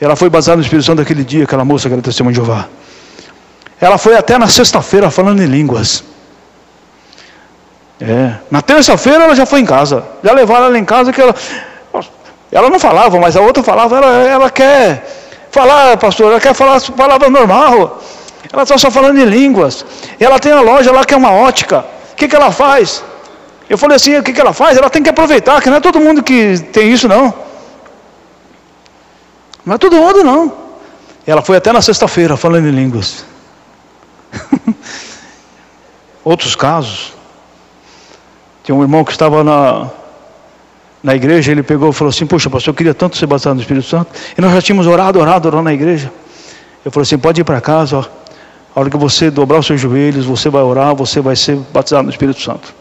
B: Ela foi baseada no Espírito Santo daquele dia, aquela moça que era testemunha de Jeová. Ela foi até na sexta-feira falando em línguas. É. Na terça-feira ela já foi em casa. Já levaram ela em casa que ela. Ela não falava, mas a outra falava, ela, ela quer falar, pastor, ela quer falar palavra normal. Ela está só falando em línguas. Ela tem a loja lá que é uma ótica. O que, que ela faz? Eu falei assim, o que, que ela faz? Ela tem que aproveitar, que não é todo mundo que tem isso não. Não é todo mundo, não. Ela foi até na sexta-feira falando em línguas. Outros casos. Tinha um irmão que estava na, na igreja, ele pegou e falou assim: Poxa, pastor, eu queria tanto ser batizado no Espírito Santo. E nós já tínhamos orado, orado, orado na igreja. Eu falei assim: Pode ir para casa, ó. A hora que você dobrar os seus joelhos, você vai orar, você vai ser batizado no Espírito Santo.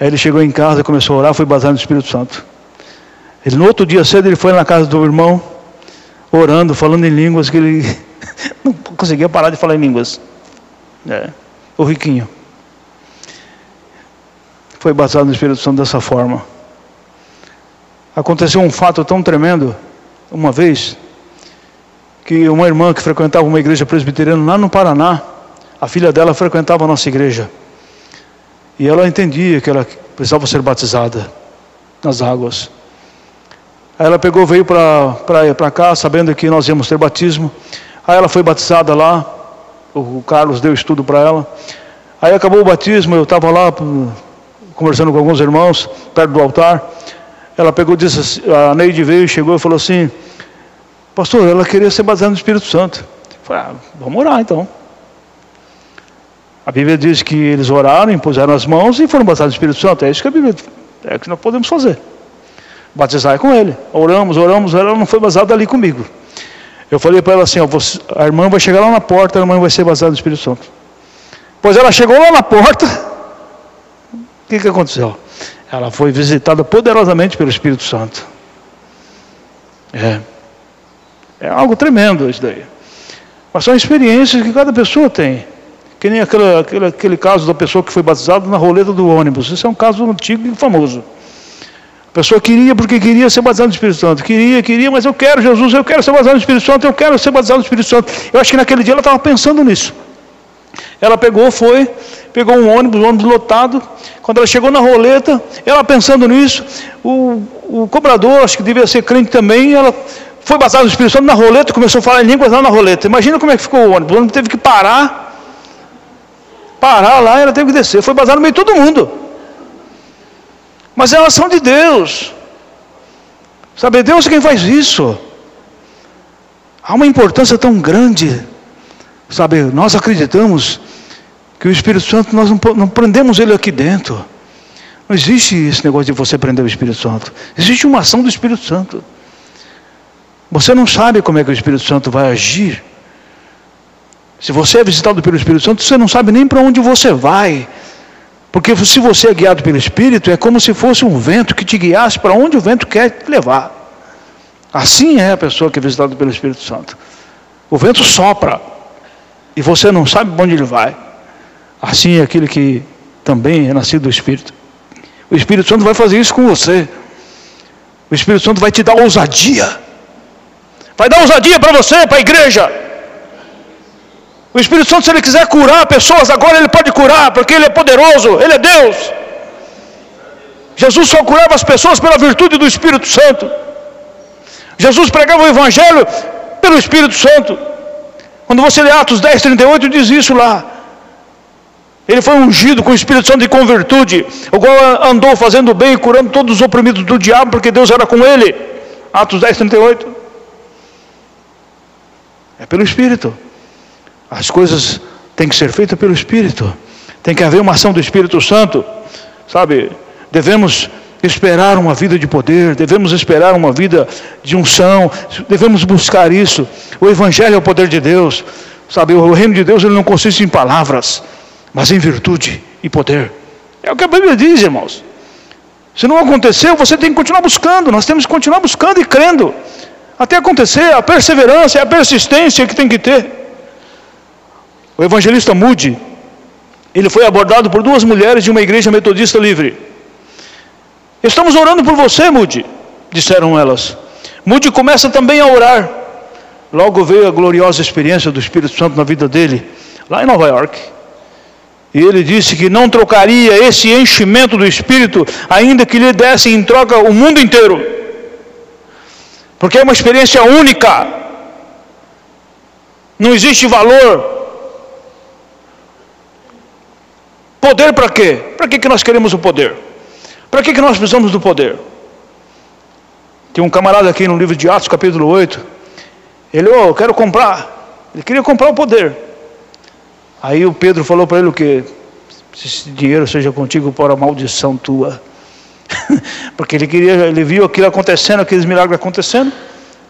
B: Aí ele chegou em casa, começou a orar, foi batizado no Espírito Santo. Ele, no outro dia cedo, ele foi na casa do irmão, orando, falando em línguas, que ele não conseguia parar de falar em línguas. É, o riquinho. Foi batizado no Espírito Santo dessa forma. Aconteceu um fato tão tremendo, uma vez, que uma irmã que frequentava uma igreja presbiteriana lá no Paraná, a filha dela frequentava a nossa igreja. E ela entendia que ela precisava ser batizada nas águas. Aí ela pegou, veio para cá, sabendo que nós íamos ter batismo. Aí ela foi batizada lá, o Carlos deu estudo para ela. Aí acabou o batismo, eu estava lá conversando com alguns irmãos, perto do altar. Ela pegou, disse, assim, a Neide veio, chegou e falou assim: Pastor, ela queria ser batizada no Espírito Santo. Eu falei, ah, vamos orar então. A Bíblia diz que eles oraram, impuseram as mãos e foram batizados no Espírito Santo. É isso que a Bíblia é que nós podemos fazer batizar com ele. Oramos, oramos, ela não foi batizada ali comigo. Eu falei para ela assim: ó, você, a irmã vai chegar lá na porta, a irmã vai ser batizada no Espírito Santo. Pois ela chegou lá na porta, o que, que aconteceu? Ela foi visitada poderosamente pelo Espírito Santo. É. É algo tremendo isso daí. Mas são experiências que cada pessoa tem. Que nem aquele, aquele, aquele caso da pessoa que foi batizada na roleta do ônibus. Isso é um caso antigo e famoso. A pessoa queria porque queria ser batizado no Espírito Santo. Queria, queria, mas eu quero Jesus, eu quero ser batizado no Espírito Santo, eu quero ser batizado no Espírito Santo. Eu acho que naquele dia ela estava pensando nisso. Ela pegou, foi, pegou um ônibus, um ônibus lotado. Quando ela chegou na roleta, ela pensando nisso, o, o cobrador, acho que devia ser crente também, ela foi batizada no Espírito Santo na roleta, começou a falar em línguas lá na roleta. Imagina como é que ficou o ônibus. O ônibus teve que parar, parar lá, ela teve que descer. Foi batizada no meio de todo mundo. Mas a ação de Deus. Sabe, Deus é quem faz isso. Há uma importância tão grande. Sabe, nós acreditamos que o Espírito Santo, nós não, não prendemos ele aqui dentro. Não existe esse negócio de você prender o Espírito Santo. Existe uma ação do Espírito Santo. Você não sabe como é que o Espírito Santo vai agir. Se você é visitado pelo Espírito Santo, você não sabe nem para onde você vai. Porque se você é guiado pelo Espírito, é como se fosse um vento que te guiasse para onde o vento quer te levar. Assim é a pessoa que é visitada pelo Espírito Santo. O vento sopra e você não sabe para onde ele vai. Assim é aquele que também é nascido do Espírito. O Espírito Santo vai fazer isso com você. O Espírito Santo vai te dar ousadia. Vai dar ousadia para você, para a igreja. O Espírito Santo, se ele quiser curar pessoas agora, ele pode curar, porque ele é poderoso, ele é Deus. Jesus só curava as pessoas pela virtude do Espírito Santo. Jesus pregava o Evangelho pelo Espírito Santo. Quando você lê Atos 10, 38, diz isso lá. Ele foi ungido com o Espírito Santo e com virtude, o qual andou fazendo bem e curando todos os oprimidos do diabo, porque Deus era com ele. Atos 10, 38. É pelo Espírito. As coisas têm que ser feitas pelo Espírito. Tem que haver uma ação do Espírito Santo. Sabe? Devemos esperar uma vida de poder, devemos esperar uma vida de unção, devemos buscar isso. O Evangelho é o poder de Deus. Sabe, o reino de Deus ele não consiste em palavras, mas em virtude e poder. É o que a Bíblia diz, irmãos. Se não aconteceu, você tem que continuar buscando. Nós temos que continuar buscando e crendo. Até acontecer, a perseverança, a persistência que tem que ter. O evangelista Moody, ele foi abordado por duas mulheres de uma igreja metodista livre. Estamos orando por você, Moody, disseram elas. Moody começa também a orar. Logo veio a gloriosa experiência do Espírito Santo na vida dele, lá em Nova York. E ele disse que não trocaria esse enchimento do Espírito, ainda que lhe desse em troca o mundo inteiro. Porque é uma experiência única. Não existe valor. Poder para quê? Para que, que nós queremos o poder? Para que, que nós precisamos do poder? Tem um camarada aqui no livro de Atos, capítulo 8. Ele, oh, eu quero comprar. Ele queria comprar o poder. Aí o Pedro falou para ele o que? Se esse dinheiro seja contigo por a maldição tua. Porque ele queria, ele viu aquilo acontecendo, aqueles milagres acontecendo.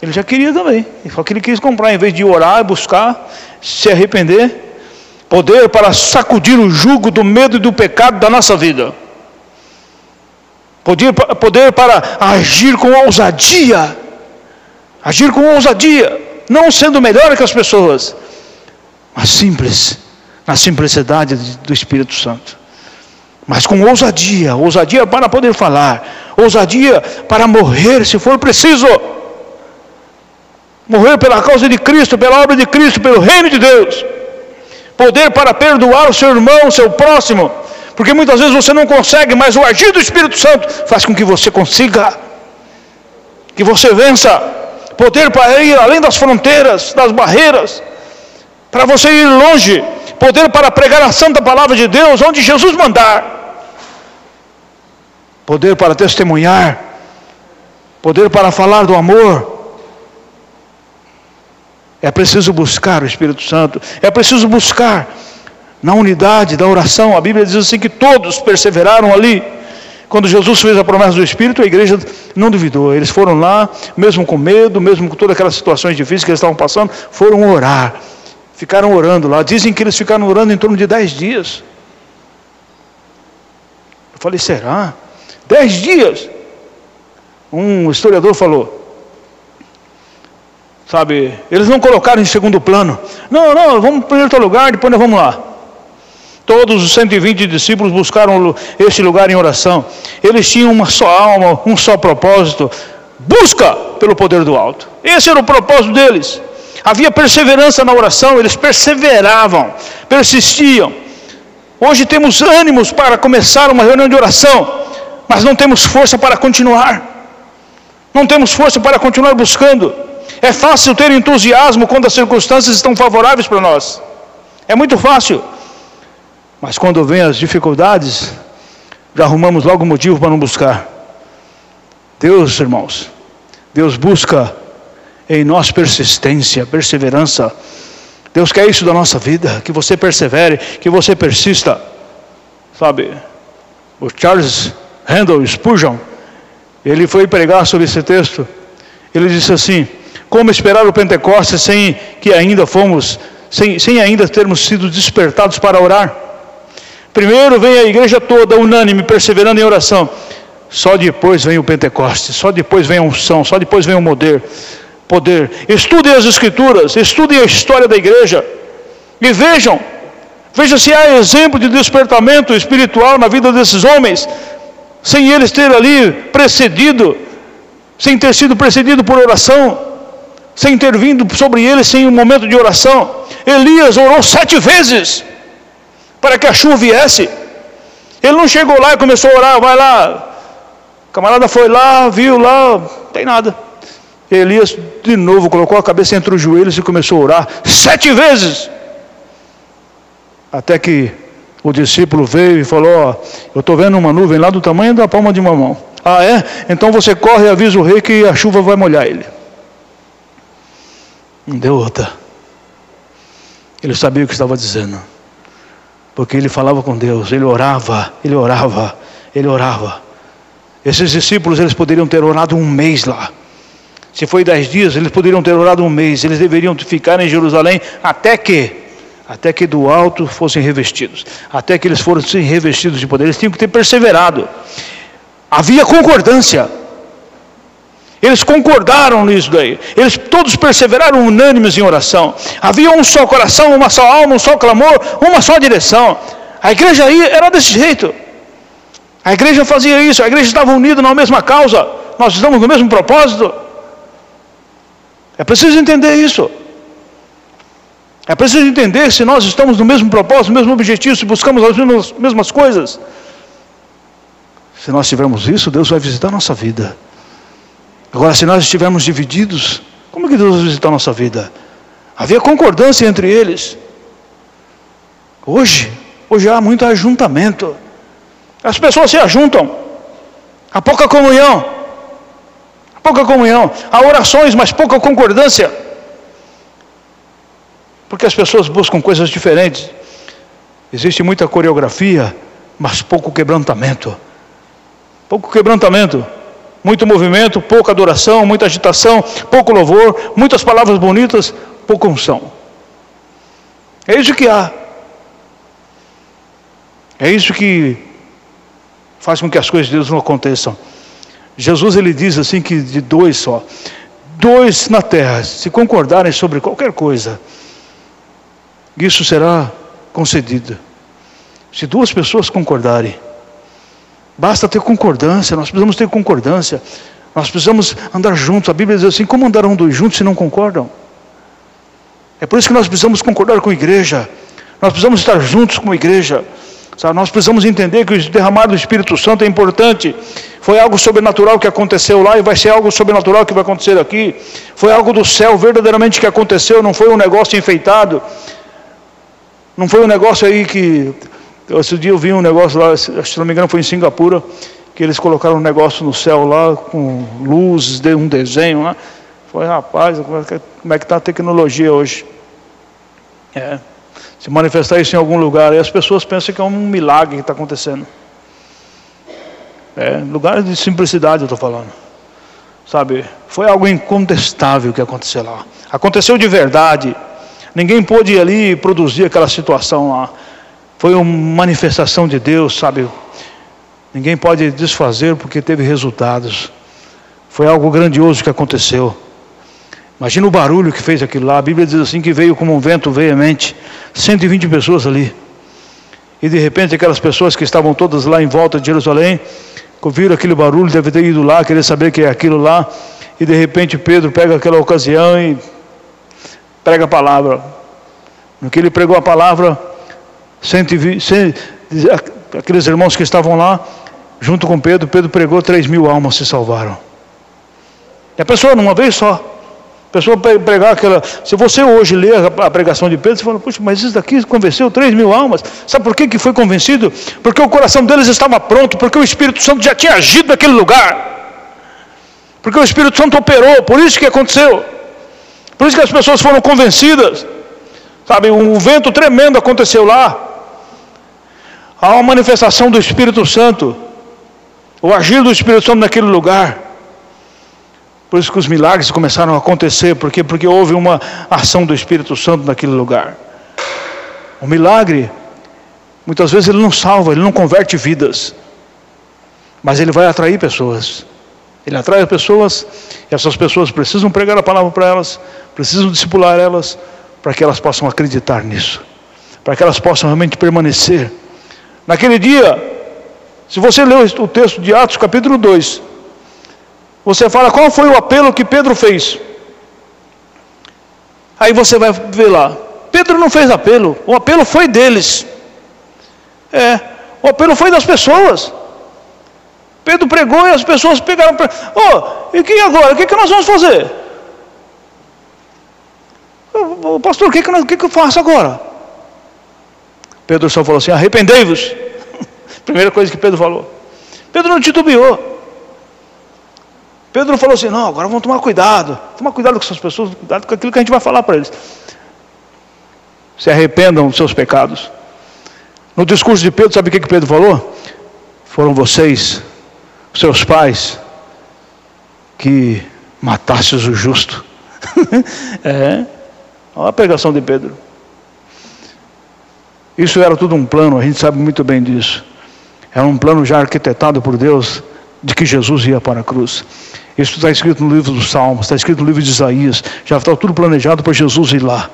B: Ele já queria também. Só que ele quis comprar, em vez de orar, buscar, se arrepender. Poder para sacudir o jugo do medo e do pecado da nossa vida. Poder, poder para agir com ousadia. Agir com ousadia. Não sendo melhor que as pessoas, mas simples, na simplicidade do Espírito Santo mas com ousadia ousadia para poder falar, ousadia para morrer se for preciso. Morrer pela causa de Cristo, pela obra de Cristo, pelo reino de Deus. Poder para perdoar o seu irmão, o seu próximo, porque muitas vezes você não consegue, mas o agir do Espírito Santo faz com que você consiga, que você vença. Poder para ir além das fronteiras, das barreiras, para você ir longe, poder para pregar a santa palavra de Deus onde Jesus mandar, poder para testemunhar, poder para falar do amor. É preciso buscar o Espírito Santo, é preciso buscar na unidade da oração. A Bíblia diz assim que todos perseveraram ali. Quando Jesus fez a promessa do Espírito, a igreja não duvidou. Eles foram lá, mesmo com medo, mesmo com todas aquelas situações difíceis que eles estavam passando, foram orar. Ficaram orando lá. Dizem que eles ficaram orando em torno de dez dias. Eu falei, será? Dez dias? Um historiador falou. Sabe, eles não colocaram em segundo plano. Não, não, vamos para outro lugar, depois nós vamos lá. Todos os 120 discípulos buscaram esse lugar em oração. Eles tinham uma só alma, um só propósito. Busca pelo poder do alto. Esse era o propósito deles. Havia perseverança na oração, eles perseveravam, persistiam. Hoje temos ânimos para começar uma reunião de oração, mas não temos força para continuar. Não temos força para continuar buscando. É fácil ter entusiasmo quando as circunstâncias estão favoráveis para nós. É muito fácil. Mas quando vem as dificuldades, já arrumamos logo motivo para não buscar. Deus, irmãos, Deus busca em nós persistência, perseverança. Deus quer isso da nossa vida, que você persevere, que você persista. Sabe, o Charles Handel Spurgeon, ele foi pregar sobre esse texto. Ele disse assim: Como esperar o Pentecostes sem que ainda fomos, sem, sem ainda termos sido despertados para orar? Primeiro vem a igreja toda unânime, perseverando em oração. Só depois vem o Pentecostes, só depois vem a unção, só depois vem o poder poder. Estudem as Escrituras, estudem a história da igreja e vejam, vejam se há exemplo de despertamento espiritual na vida desses homens, sem eles ter ali precedido, sem ter sido precedido por oração, sem ter vindo sobre eles sem um momento de oração. Elias orou sete vezes para que a chuva viesse. Ele não chegou lá e começou a orar, vai lá, camarada foi lá, viu lá, não tem nada. Elias de novo colocou a cabeça entre os joelhos e começou a orar sete vezes. Até que o discípulo veio e falou: Ó, eu estou vendo uma nuvem lá do tamanho da palma de uma mão. Ah, é? Então você corre e avisa o rei que a chuva vai molhar ele. Não deu outra. Ele sabia o que estava dizendo. Porque ele falava com Deus, ele orava, ele orava, ele orava. Esses discípulos, eles poderiam ter orado um mês lá. Se foi dez dias, eles poderiam ter orado um mês. Eles deveriam ficar em Jerusalém até que, até que do alto fossem revestidos, até que eles fossem revestidos de poder. Eles tinham que ter perseverado. Havia concordância. Eles concordaram nisso daí. Eles todos perseveraram unânimes em oração. Havia um só coração, uma só alma, um só clamor, uma só direção. A igreja aí era desse jeito. A igreja fazia isso, a igreja estava unida na mesma causa. Nós estamos no mesmo propósito. É preciso entender isso. É preciso entender se nós estamos no mesmo propósito, no mesmo objetivo, se buscamos as mesmas, mesmas coisas. Se nós tivermos isso, Deus vai visitar a nossa vida. Agora, se nós estivermos divididos, como que Deus vai visitar a nossa vida? Havia concordância entre eles. Hoje, hoje há muito ajuntamento. As pessoas se ajuntam. Há pouca comunhão. Há pouca comunhão. Há orações, mas pouca concordância. Porque as pessoas buscam coisas diferentes. Existe muita coreografia, mas pouco quebrantamento. Pouco quebrantamento. Muito movimento, pouca adoração, muita agitação, pouco louvor, muitas palavras bonitas, pouca unção. É isso que há. É isso que faz com que as coisas de Deus não aconteçam. Jesus ele diz assim que de dois só, dois na terra, se concordarem sobre qualquer coisa, isso será concedido. Se duas pessoas concordarem, basta ter concordância, nós precisamos ter concordância, nós precisamos andar juntos. A Bíblia diz assim: como andarão dois juntos se não concordam? É por isso que nós precisamos concordar com a igreja, nós precisamos estar juntos com a igreja. Sabe, nós precisamos entender que o derramar do Espírito Santo é importante. Foi algo sobrenatural que aconteceu lá e vai ser algo sobrenatural que vai acontecer aqui. Foi algo do céu verdadeiramente que aconteceu, não foi um negócio enfeitado. Não foi um negócio aí que. Esse dia eu vi um negócio lá, se não me engano foi em Singapura, que eles colocaram um negócio no céu lá, com luzes, deu um desenho lá. Foi, rapaz, como é que está é a tecnologia hoje? É se manifestar isso em algum lugar, e as pessoas pensam que é um milagre que está acontecendo. É, lugar de simplicidade eu estou falando. Sabe, foi algo incontestável que aconteceu lá. Aconteceu de verdade. Ninguém pôde ali produzir aquela situação lá. Foi uma manifestação de Deus, sabe? Ninguém pode desfazer porque teve resultados. Foi algo grandioso que aconteceu. Imagina o barulho que fez aquilo lá. A Bíblia diz assim que veio como um vento veemente. 120 pessoas ali. E de repente aquelas pessoas que estavam todas lá em volta de Jerusalém, ouviram aquele barulho, deve ter ido lá, querer saber o que é aquilo lá. E de repente Pedro pega aquela ocasião e prega a palavra. No que ele pregou a palavra, 120, aqueles irmãos que estavam lá, junto com Pedro, Pedro pregou, 3 mil almas se salvaram. E a pessoa, numa vez só pessoa pregar aquela. Se você hoje ler a pregação de Pedro, você fala, puxa, mas isso daqui convenceu 3 mil almas. Sabe por que, que foi convencido? Porque o coração deles estava pronto, porque o Espírito Santo já tinha agido naquele lugar. Porque o Espírito Santo operou, por isso que aconteceu. Por isso que as pessoas foram convencidas. Sabe, um vento tremendo aconteceu lá. Há uma manifestação do Espírito Santo. O agir do Espírito Santo naquele lugar. Por isso que os milagres começaram a acontecer, porque porque houve uma ação do Espírito Santo naquele lugar. O milagre muitas vezes ele não salva, ele não converte vidas. Mas ele vai atrair pessoas. Ele atrai pessoas, e essas pessoas precisam pregar a palavra para elas, precisam discipular elas, para que elas possam acreditar nisso, para que elas possam realmente permanecer. Naquele dia, se você ler o texto de Atos, capítulo 2, você fala qual foi o apelo que Pedro fez. Aí você vai ver lá. Pedro não fez apelo, o apelo foi deles. É, o apelo foi das pessoas. Pedro pregou e as pessoas pegaram. Oh, e que agora? O que, que nós vamos fazer? Pastor, o que, que, o que, que eu faço agora? Pedro só falou assim: arrependei-vos. Primeira coisa que Pedro falou. Pedro não titubeou. Pedro falou assim: não, agora vamos tomar cuidado. Tomar cuidado com essas pessoas, cuidado com aquilo que a gente vai falar para eles. Se arrependam dos seus pecados. No discurso de Pedro, sabe o que, que Pedro falou? Foram vocês seus pais que matasses o justo. é, olha a pregação de Pedro. Isso era tudo um plano, a gente sabe muito bem disso. Era um plano já arquitetado por Deus de que Jesus ia para a cruz. Isso está escrito no livro dos Salmos, está escrito no livro de Isaías. Já estava tudo planejado para Jesus ir lá.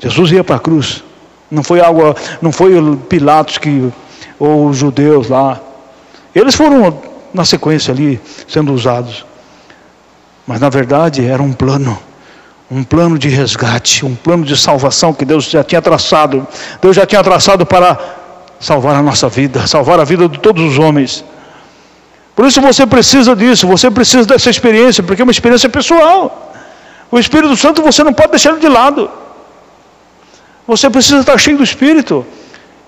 B: Jesus ia para a cruz. Não foi algo, não foi Pilatos que ou os judeus lá. Eles foram na sequência ali sendo usados. Mas na verdade era um plano, um plano de resgate, um plano de salvação que Deus já tinha traçado. Deus já tinha traçado para salvar a nossa vida, salvar a vida de todos os homens. Por isso você precisa disso, você precisa dessa experiência, porque é uma experiência pessoal. O Espírito Santo você não pode deixar de lado. Você precisa estar cheio do Espírito.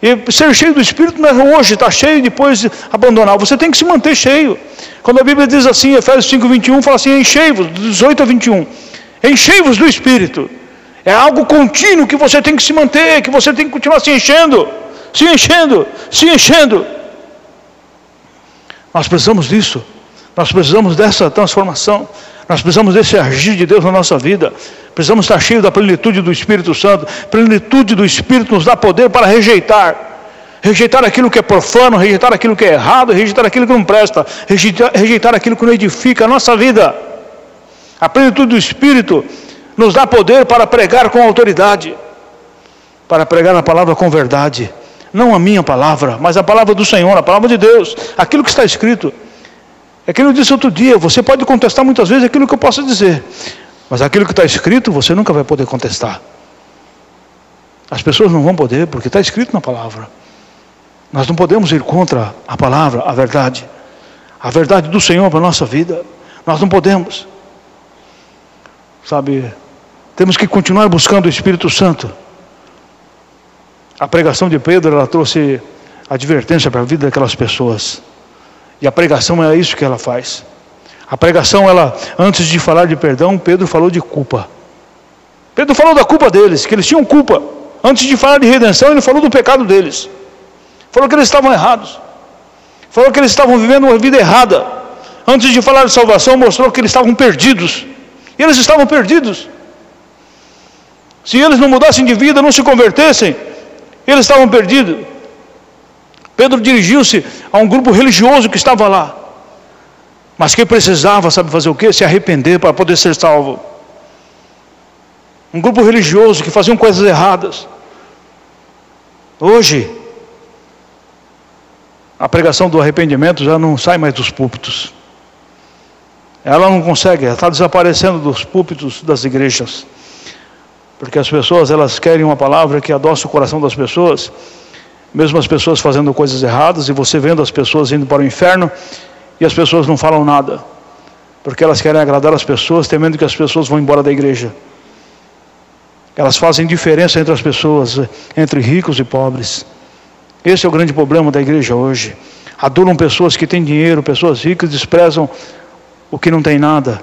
B: E ser cheio do Espírito não é hoje, está cheio e depois abandonar. Você tem que se manter cheio. Quando a Bíblia diz assim, Efésios 5, 21, fala assim, enchei-vos, 18 a 21. Enchei-vos do Espírito. É algo contínuo que você tem que se manter, que você tem que continuar se enchendo, se enchendo, se enchendo. Nós precisamos disso. Nós precisamos dessa transformação. Nós precisamos desse agir de Deus na nossa vida. Precisamos estar cheios da plenitude do Espírito Santo. Plenitude do Espírito nos dá poder para rejeitar. Rejeitar aquilo que é profano, rejeitar aquilo que é errado, rejeitar aquilo que não presta, rejeitar, rejeitar aquilo que não edifica a nossa vida. A plenitude do Espírito nos dá poder para pregar com autoridade, para pregar a palavra com verdade. Não a minha palavra, mas a palavra do Senhor, a palavra de Deus, aquilo que está escrito. É que eu disse outro dia, você pode contestar muitas vezes aquilo que eu posso dizer, mas aquilo que está escrito você nunca vai poder contestar. As pessoas não vão poder, porque está escrito na palavra. Nós não podemos ir contra a palavra, a verdade. A verdade do Senhor para a nossa vida. Nós não podemos. Sabe, temos que continuar buscando o Espírito Santo. A pregação de Pedro, ela trouxe advertência para a vida daquelas pessoas. E a pregação é isso que ela faz. A pregação, ela, antes de falar de perdão, Pedro falou de culpa. Pedro falou da culpa deles, que eles tinham culpa. Antes de falar de redenção, ele falou do pecado deles. Falou que eles estavam errados. Falou que eles estavam vivendo uma vida errada. Antes de falar de salvação, mostrou que eles estavam perdidos. Eles estavam perdidos. Se eles não mudassem de vida, não se convertessem, eles estavam perdidos. Pedro dirigiu-se a um grupo religioso que estava lá, mas que precisava, sabe fazer o quê? Se arrepender para poder ser salvo. Um grupo religioso que faziam coisas erradas. Hoje, a pregação do arrependimento já não sai mais dos púlpitos. Ela não consegue, ela está desaparecendo dos púlpitos das igrejas. Porque as pessoas, elas querem uma palavra que adoce o coração das pessoas mesmo as pessoas fazendo coisas erradas e você vendo as pessoas indo para o inferno e as pessoas não falam nada, porque elas querem agradar as pessoas, temendo que as pessoas vão embora da igreja. Elas fazem diferença entre as pessoas, entre ricos e pobres. Esse é o grande problema da igreja hoje. Adulam pessoas que têm dinheiro, pessoas ricas desprezam o que não tem nada.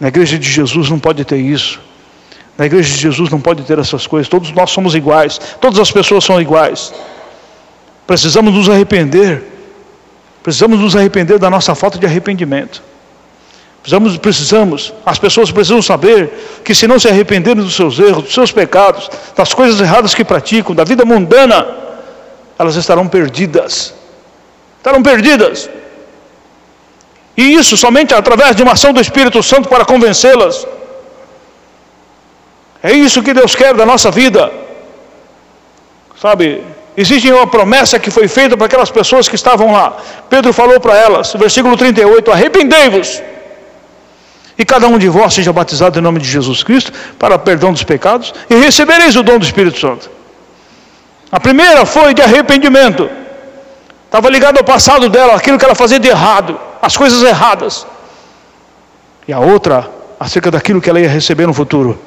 B: Na igreja de Jesus não pode ter isso. Na igreja de Jesus não pode ter essas coisas. Todos nós somos iguais. Todas as pessoas são iguais. Precisamos nos arrepender. Precisamos nos arrepender da nossa falta de arrependimento. Precisamos, precisamos, as pessoas precisam saber que se não se arrependerem dos seus erros, dos seus pecados, das coisas erradas que praticam, da vida mundana, elas estarão perdidas. Estarão perdidas. E isso somente através de uma ação do Espírito Santo para convencê-las é isso que Deus quer da nossa vida. Sabe, existe uma promessa que foi feita para aquelas pessoas que estavam lá. Pedro falou para elas, versículo 38: Arrependei-vos, e cada um de vós seja batizado em nome de Jesus Cristo, para perdão dos pecados, e recebereis o dom do Espírito Santo. A primeira foi de arrependimento. Estava ligado ao passado dela, aquilo que ela fazia de errado, as coisas erradas. E a outra, acerca daquilo que ela ia receber no futuro.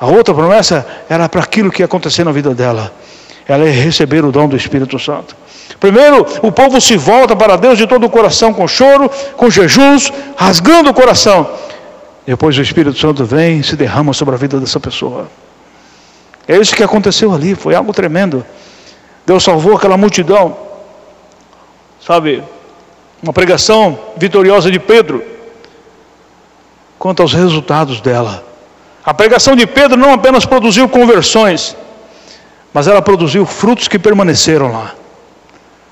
B: A outra promessa era para aquilo que ia acontecer na vida dela. Ela ia receber o dom do Espírito Santo. Primeiro, o povo se volta para Deus de todo o coração, com choro, com jejuns, rasgando o coração. Depois o Espírito Santo vem e se derrama sobre a vida dessa pessoa. É isso que aconteceu ali, foi algo tremendo. Deus salvou aquela multidão. Sabe, uma pregação vitoriosa de Pedro quanto aos resultados dela. A pregação de Pedro não apenas produziu conversões, mas ela produziu frutos que permaneceram lá.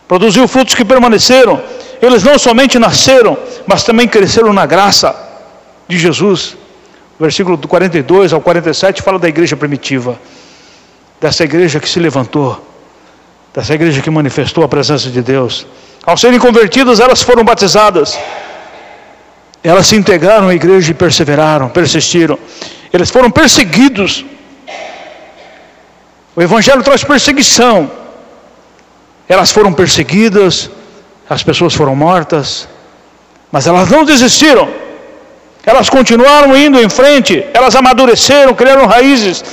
B: Produziu frutos que permaneceram. Eles não somente nasceram, mas também cresceram na graça de Jesus. O versículo do 42 ao 47 fala da igreja primitiva, dessa igreja que se levantou, dessa igreja que manifestou a presença de Deus. Ao serem convertidas, elas foram batizadas. Elas se integraram à igreja e perseveraram, persistiram. Eles foram perseguidos. O Evangelho traz perseguição. Elas foram perseguidas, as pessoas foram mortas, mas elas não desistiram. Elas continuaram indo em frente, elas amadureceram, criaram raízes.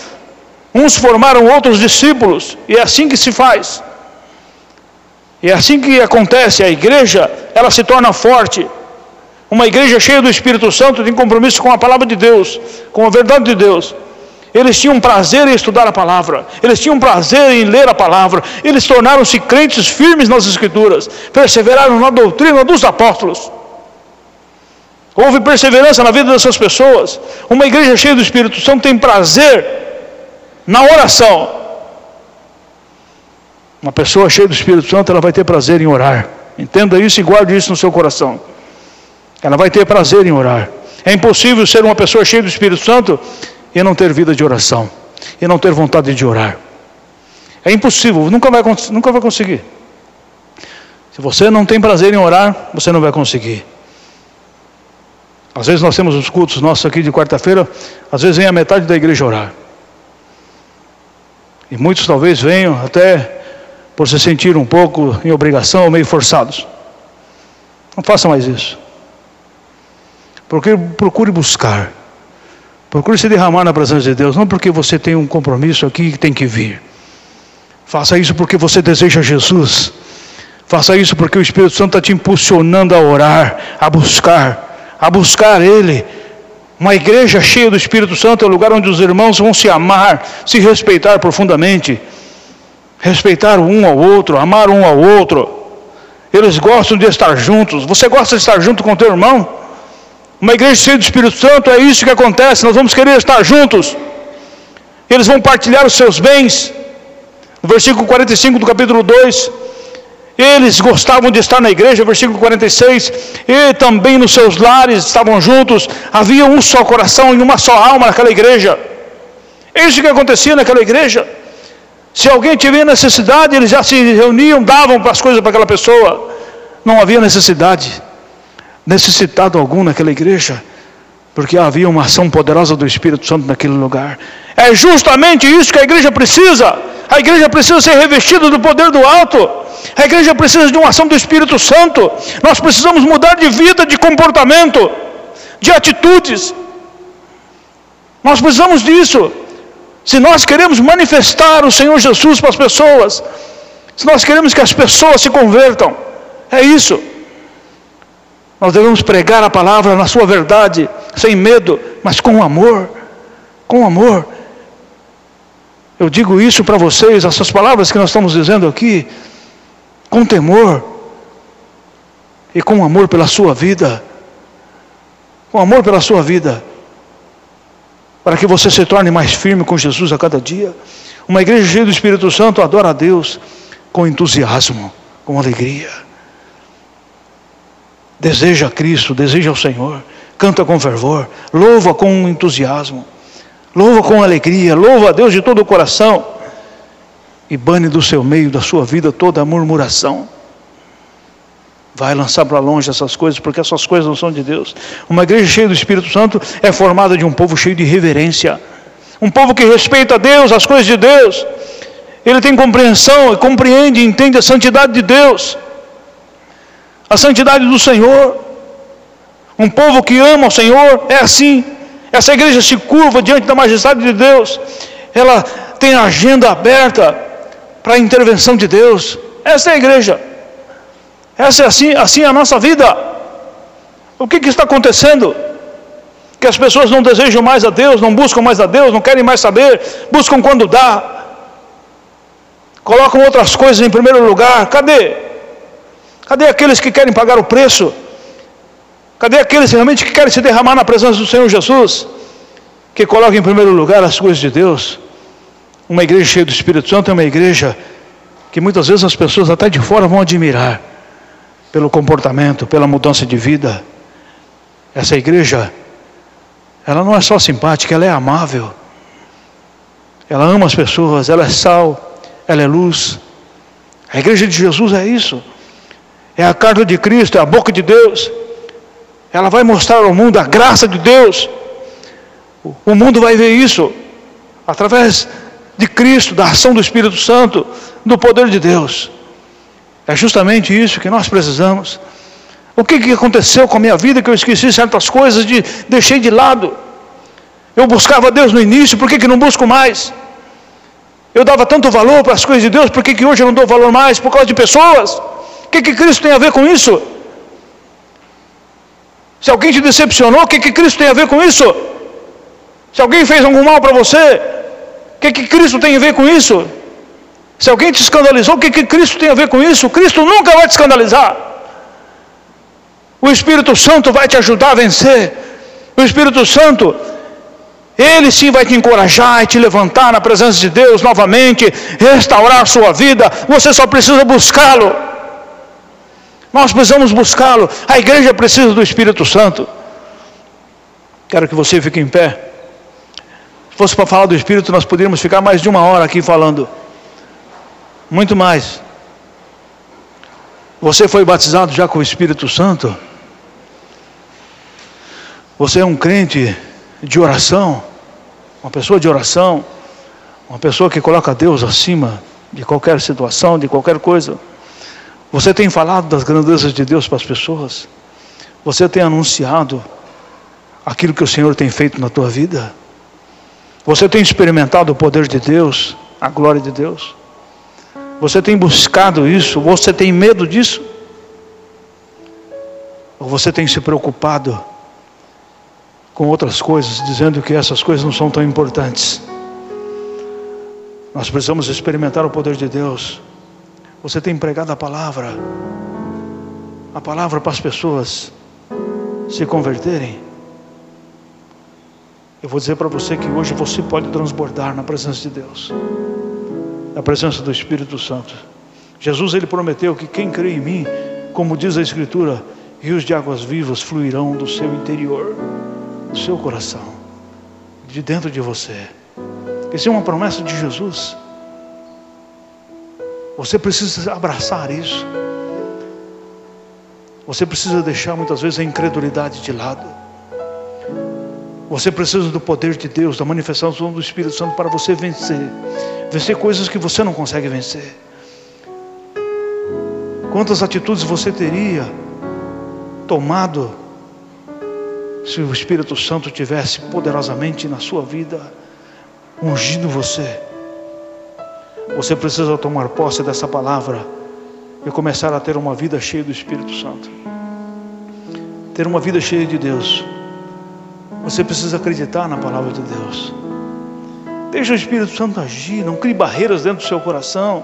B: Uns formaram outros discípulos, e é assim que se faz. E assim que acontece, a igreja, ela se torna forte. Uma igreja cheia do Espírito Santo tem compromisso com a palavra de Deus, com a verdade de Deus. Eles tinham prazer em estudar a palavra, eles tinham prazer em ler a palavra, eles tornaram-se crentes firmes nas Escrituras, perseveraram na doutrina dos apóstolos. Houve perseverança na vida dessas pessoas. Uma igreja cheia do Espírito Santo tem prazer na oração. Uma pessoa cheia do Espírito Santo, ela vai ter prazer em orar. Entenda isso e guarde isso no seu coração. Ela vai ter prazer em orar. É impossível ser uma pessoa cheia do Espírito Santo e não ter vida de oração, e não ter vontade de orar. É impossível, nunca vai, nunca vai conseguir. Se você não tem prazer em orar, você não vai conseguir. Às vezes nós temos os cultos nossos aqui de quarta-feira, às vezes vem a metade da igreja orar. E muitos talvez venham até por se sentir um pouco em obrigação, meio forçados. Não faça mais isso. Procure, procure buscar. Procure se derramar na presença de Deus, não porque você tem um compromisso aqui que tem que vir. Faça isso porque você deseja Jesus. Faça isso porque o Espírito Santo está te impulsionando a orar, a buscar, a buscar Ele. Uma igreja cheia do Espírito Santo é o lugar onde os irmãos vão se amar, se respeitar profundamente, respeitar um ao outro, amar um ao outro. Eles gostam de estar juntos. Você gosta de estar junto com teu irmão? Uma igreja cheia do Espírito Santo é isso que acontece. Nós vamos querer estar juntos. Eles vão partilhar os seus bens. No versículo 45 do capítulo 2. Eles gostavam de estar na igreja, versículo 46. E também nos seus lares estavam juntos. Havia um só coração e uma só alma naquela igreja. É isso que acontecia naquela igreja. Se alguém tiver necessidade, eles já se reuniam, davam as coisas para aquela pessoa. Não havia necessidade necessitado algum naquela igreja, porque havia uma ação poderosa do Espírito Santo naquele lugar. É justamente isso que a igreja precisa. A igreja precisa ser revestida do poder do alto. A igreja precisa de uma ação do Espírito Santo. Nós precisamos mudar de vida, de comportamento, de atitudes. Nós precisamos disso. Se nós queremos manifestar o Senhor Jesus para as pessoas, se nós queremos que as pessoas se convertam, é isso. Nós devemos pregar a palavra na sua verdade, sem medo, mas com amor. Com amor. Eu digo isso para vocês, essas palavras que nós estamos dizendo aqui, com temor e com amor pela sua vida. Com amor pela sua vida. Para que você se torne mais firme com Jesus a cada dia. Uma igreja cheia do Espírito Santo adora a Deus com entusiasmo, com alegria deseja Cristo, deseja o Senhor, canta com fervor, louva com entusiasmo, louva com alegria, louva a Deus de todo o coração e bane do seu meio, da sua vida, toda a murmuração. Vai lançar para longe essas coisas, porque essas coisas não são de Deus. Uma igreja cheia do Espírito Santo é formada de um povo cheio de reverência, um povo que respeita Deus, as coisas de Deus. ele tem compreensão, compreende e entende a santidade de Deus, a santidade do Senhor. Um povo que ama o Senhor é assim. Essa igreja se curva diante da majestade de Deus, ela tem a agenda aberta para a intervenção de Deus. Essa é a igreja. Essa é assim, assim é a nossa vida. O que, que está acontecendo? Que as pessoas não desejam mais a Deus, não buscam mais a Deus, não querem mais saber, buscam quando dá, colocam outras coisas em primeiro lugar. Cadê? Cadê aqueles que querem pagar o preço? Cadê aqueles realmente que querem se derramar na presença do Senhor Jesus? Que colocam em primeiro lugar as coisas de Deus. Uma igreja cheia do Espírito Santo é uma igreja que muitas vezes as pessoas até de fora vão admirar pelo comportamento, pela mudança de vida. Essa igreja, ela não é só simpática, ela é amável. Ela ama as pessoas, ela é sal, ela é luz. A igreja de Jesus é isso. É a carta de Cristo, é a boca de Deus. Ela vai mostrar ao mundo a graça de Deus. O mundo vai ver isso através de Cristo, da ação do Espírito Santo, do poder de Deus. É justamente isso que nós precisamos. O que, que aconteceu com a minha vida que eu esqueci certas coisas, de, deixei de lado? Eu buscava Deus no início, por que, que não busco mais? Eu dava tanto valor para as coisas de Deus, por que, que hoje eu não dou valor mais? Por causa de pessoas? O que, que Cristo tem a ver com isso? Se alguém te decepcionou, o que, que Cristo tem a ver com isso? Se alguém fez algum mal para você, o que, que Cristo tem a ver com isso? Se alguém te escandalizou, o que, que Cristo tem a ver com isso? Cristo nunca vai te escandalizar. O Espírito Santo vai te ajudar a vencer. O Espírito Santo, ele sim vai te encorajar e te levantar na presença de Deus novamente, restaurar a sua vida. Você só precisa buscá-lo. Nós precisamos buscá-lo. A igreja precisa do Espírito Santo. Quero que você fique em pé. Se fosse para falar do Espírito, nós poderíamos ficar mais de uma hora aqui falando muito mais. Você foi batizado já com o Espírito Santo? Você é um crente de oração, uma pessoa de oração, uma pessoa que coloca Deus acima de qualquer situação, de qualquer coisa. Você tem falado das grandezas de Deus para as pessoas? Você tem anunciado aquilo que o Senhor tem feito na tua vida? Você tem experimentado o poder de Deus, a glória de Deus? Você tem buscado isso? Você tem medo disso? Ou você tem se preocupado com outras coisas, dizendo que essas coisas não são tão importantes? Nós precisamos experimentar o poder de Deus. Você tem pregado a palavra, a palavra para as pessoas se converterem. Eu vou dizer para você que hoje você pode transbordar na presença de Deus na presença do Espírito Santo. Jesus ele prometeu que quem crê em mim, como diz a Escritura, rios de águas vivas fluirão do seu interior, do seu coração, de dentro de você. Isso é uma promessa de Jesus. Você precisa abraçar isso. Você precisa deixar muitas vezes a incredulidade de lado. Você precisa do poder de Deus, da manifestação do Espírito Santo para você vencer vencer coisas que você não consegue vencer. Quantas atitudes você teria tomado se o Espírito Santo tivesse poderosamente na sua vida ungido você? Você precisa tomar posse dessa palavra e começar a ter uma vida cheia do Espírito Santo. Ter uma vida cheia de Deus. Você precisa acreditar na palavra de Deus. Deixa o Espírito Santo agir, não crie barreiras dentro do seu coração.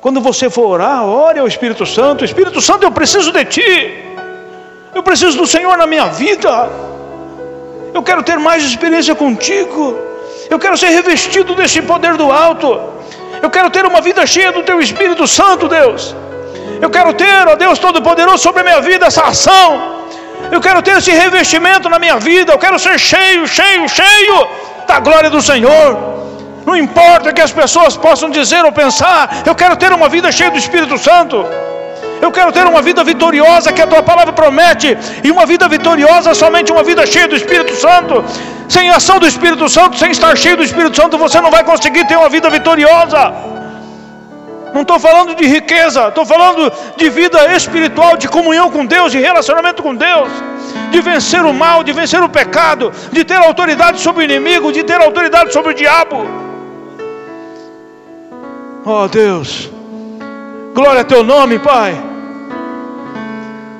B: Quando você for orar, ore ao Espírito Santo. Espírito Santo, eu preciso de Ti. Eu preciso do Senhor na minha vida. Eu quero ter mais experiência contigo. Eu quero ser revestido desse poder do alto. Eu quero ter uma vida cheia do Teu Espírito Santo, Deus. Eu quero ter, ó Deus Todo-Poderoso, sobre a minha vida essa ação. Eu quero ter esse revestimento na minha vida. Eu quero ser cheio, cheio, cheio da glória do Senhor. Não importa que as pessoas possam dizer ou pensar, eu quero ter uma vida cheia do Espírito Santo. Eu quero ter uma vida vitoriosa que a tua palavra promete, e uma vida vitoriosa somente uma vida cheia do Espírito Santo. Sem ação do Espírito Santo, sem estar cheio do Espírito Santo, você não vai conseguir ter uma vida vitoriosa. Não estou falando de riqueza, estou falando de vida espiritual, de comunhão com Deus, de relacionamento com Deus, de vencer o mal, de vencer o pecado, de ter autoridade sobre o inimigo, de ter autoridade sobre o diabo. Oh Deus, glória a teu nome, Pai.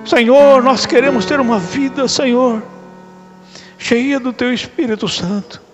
B: Senhor, nós queremos ter uma vida, Senhor, cheia do teu Espírito Santo.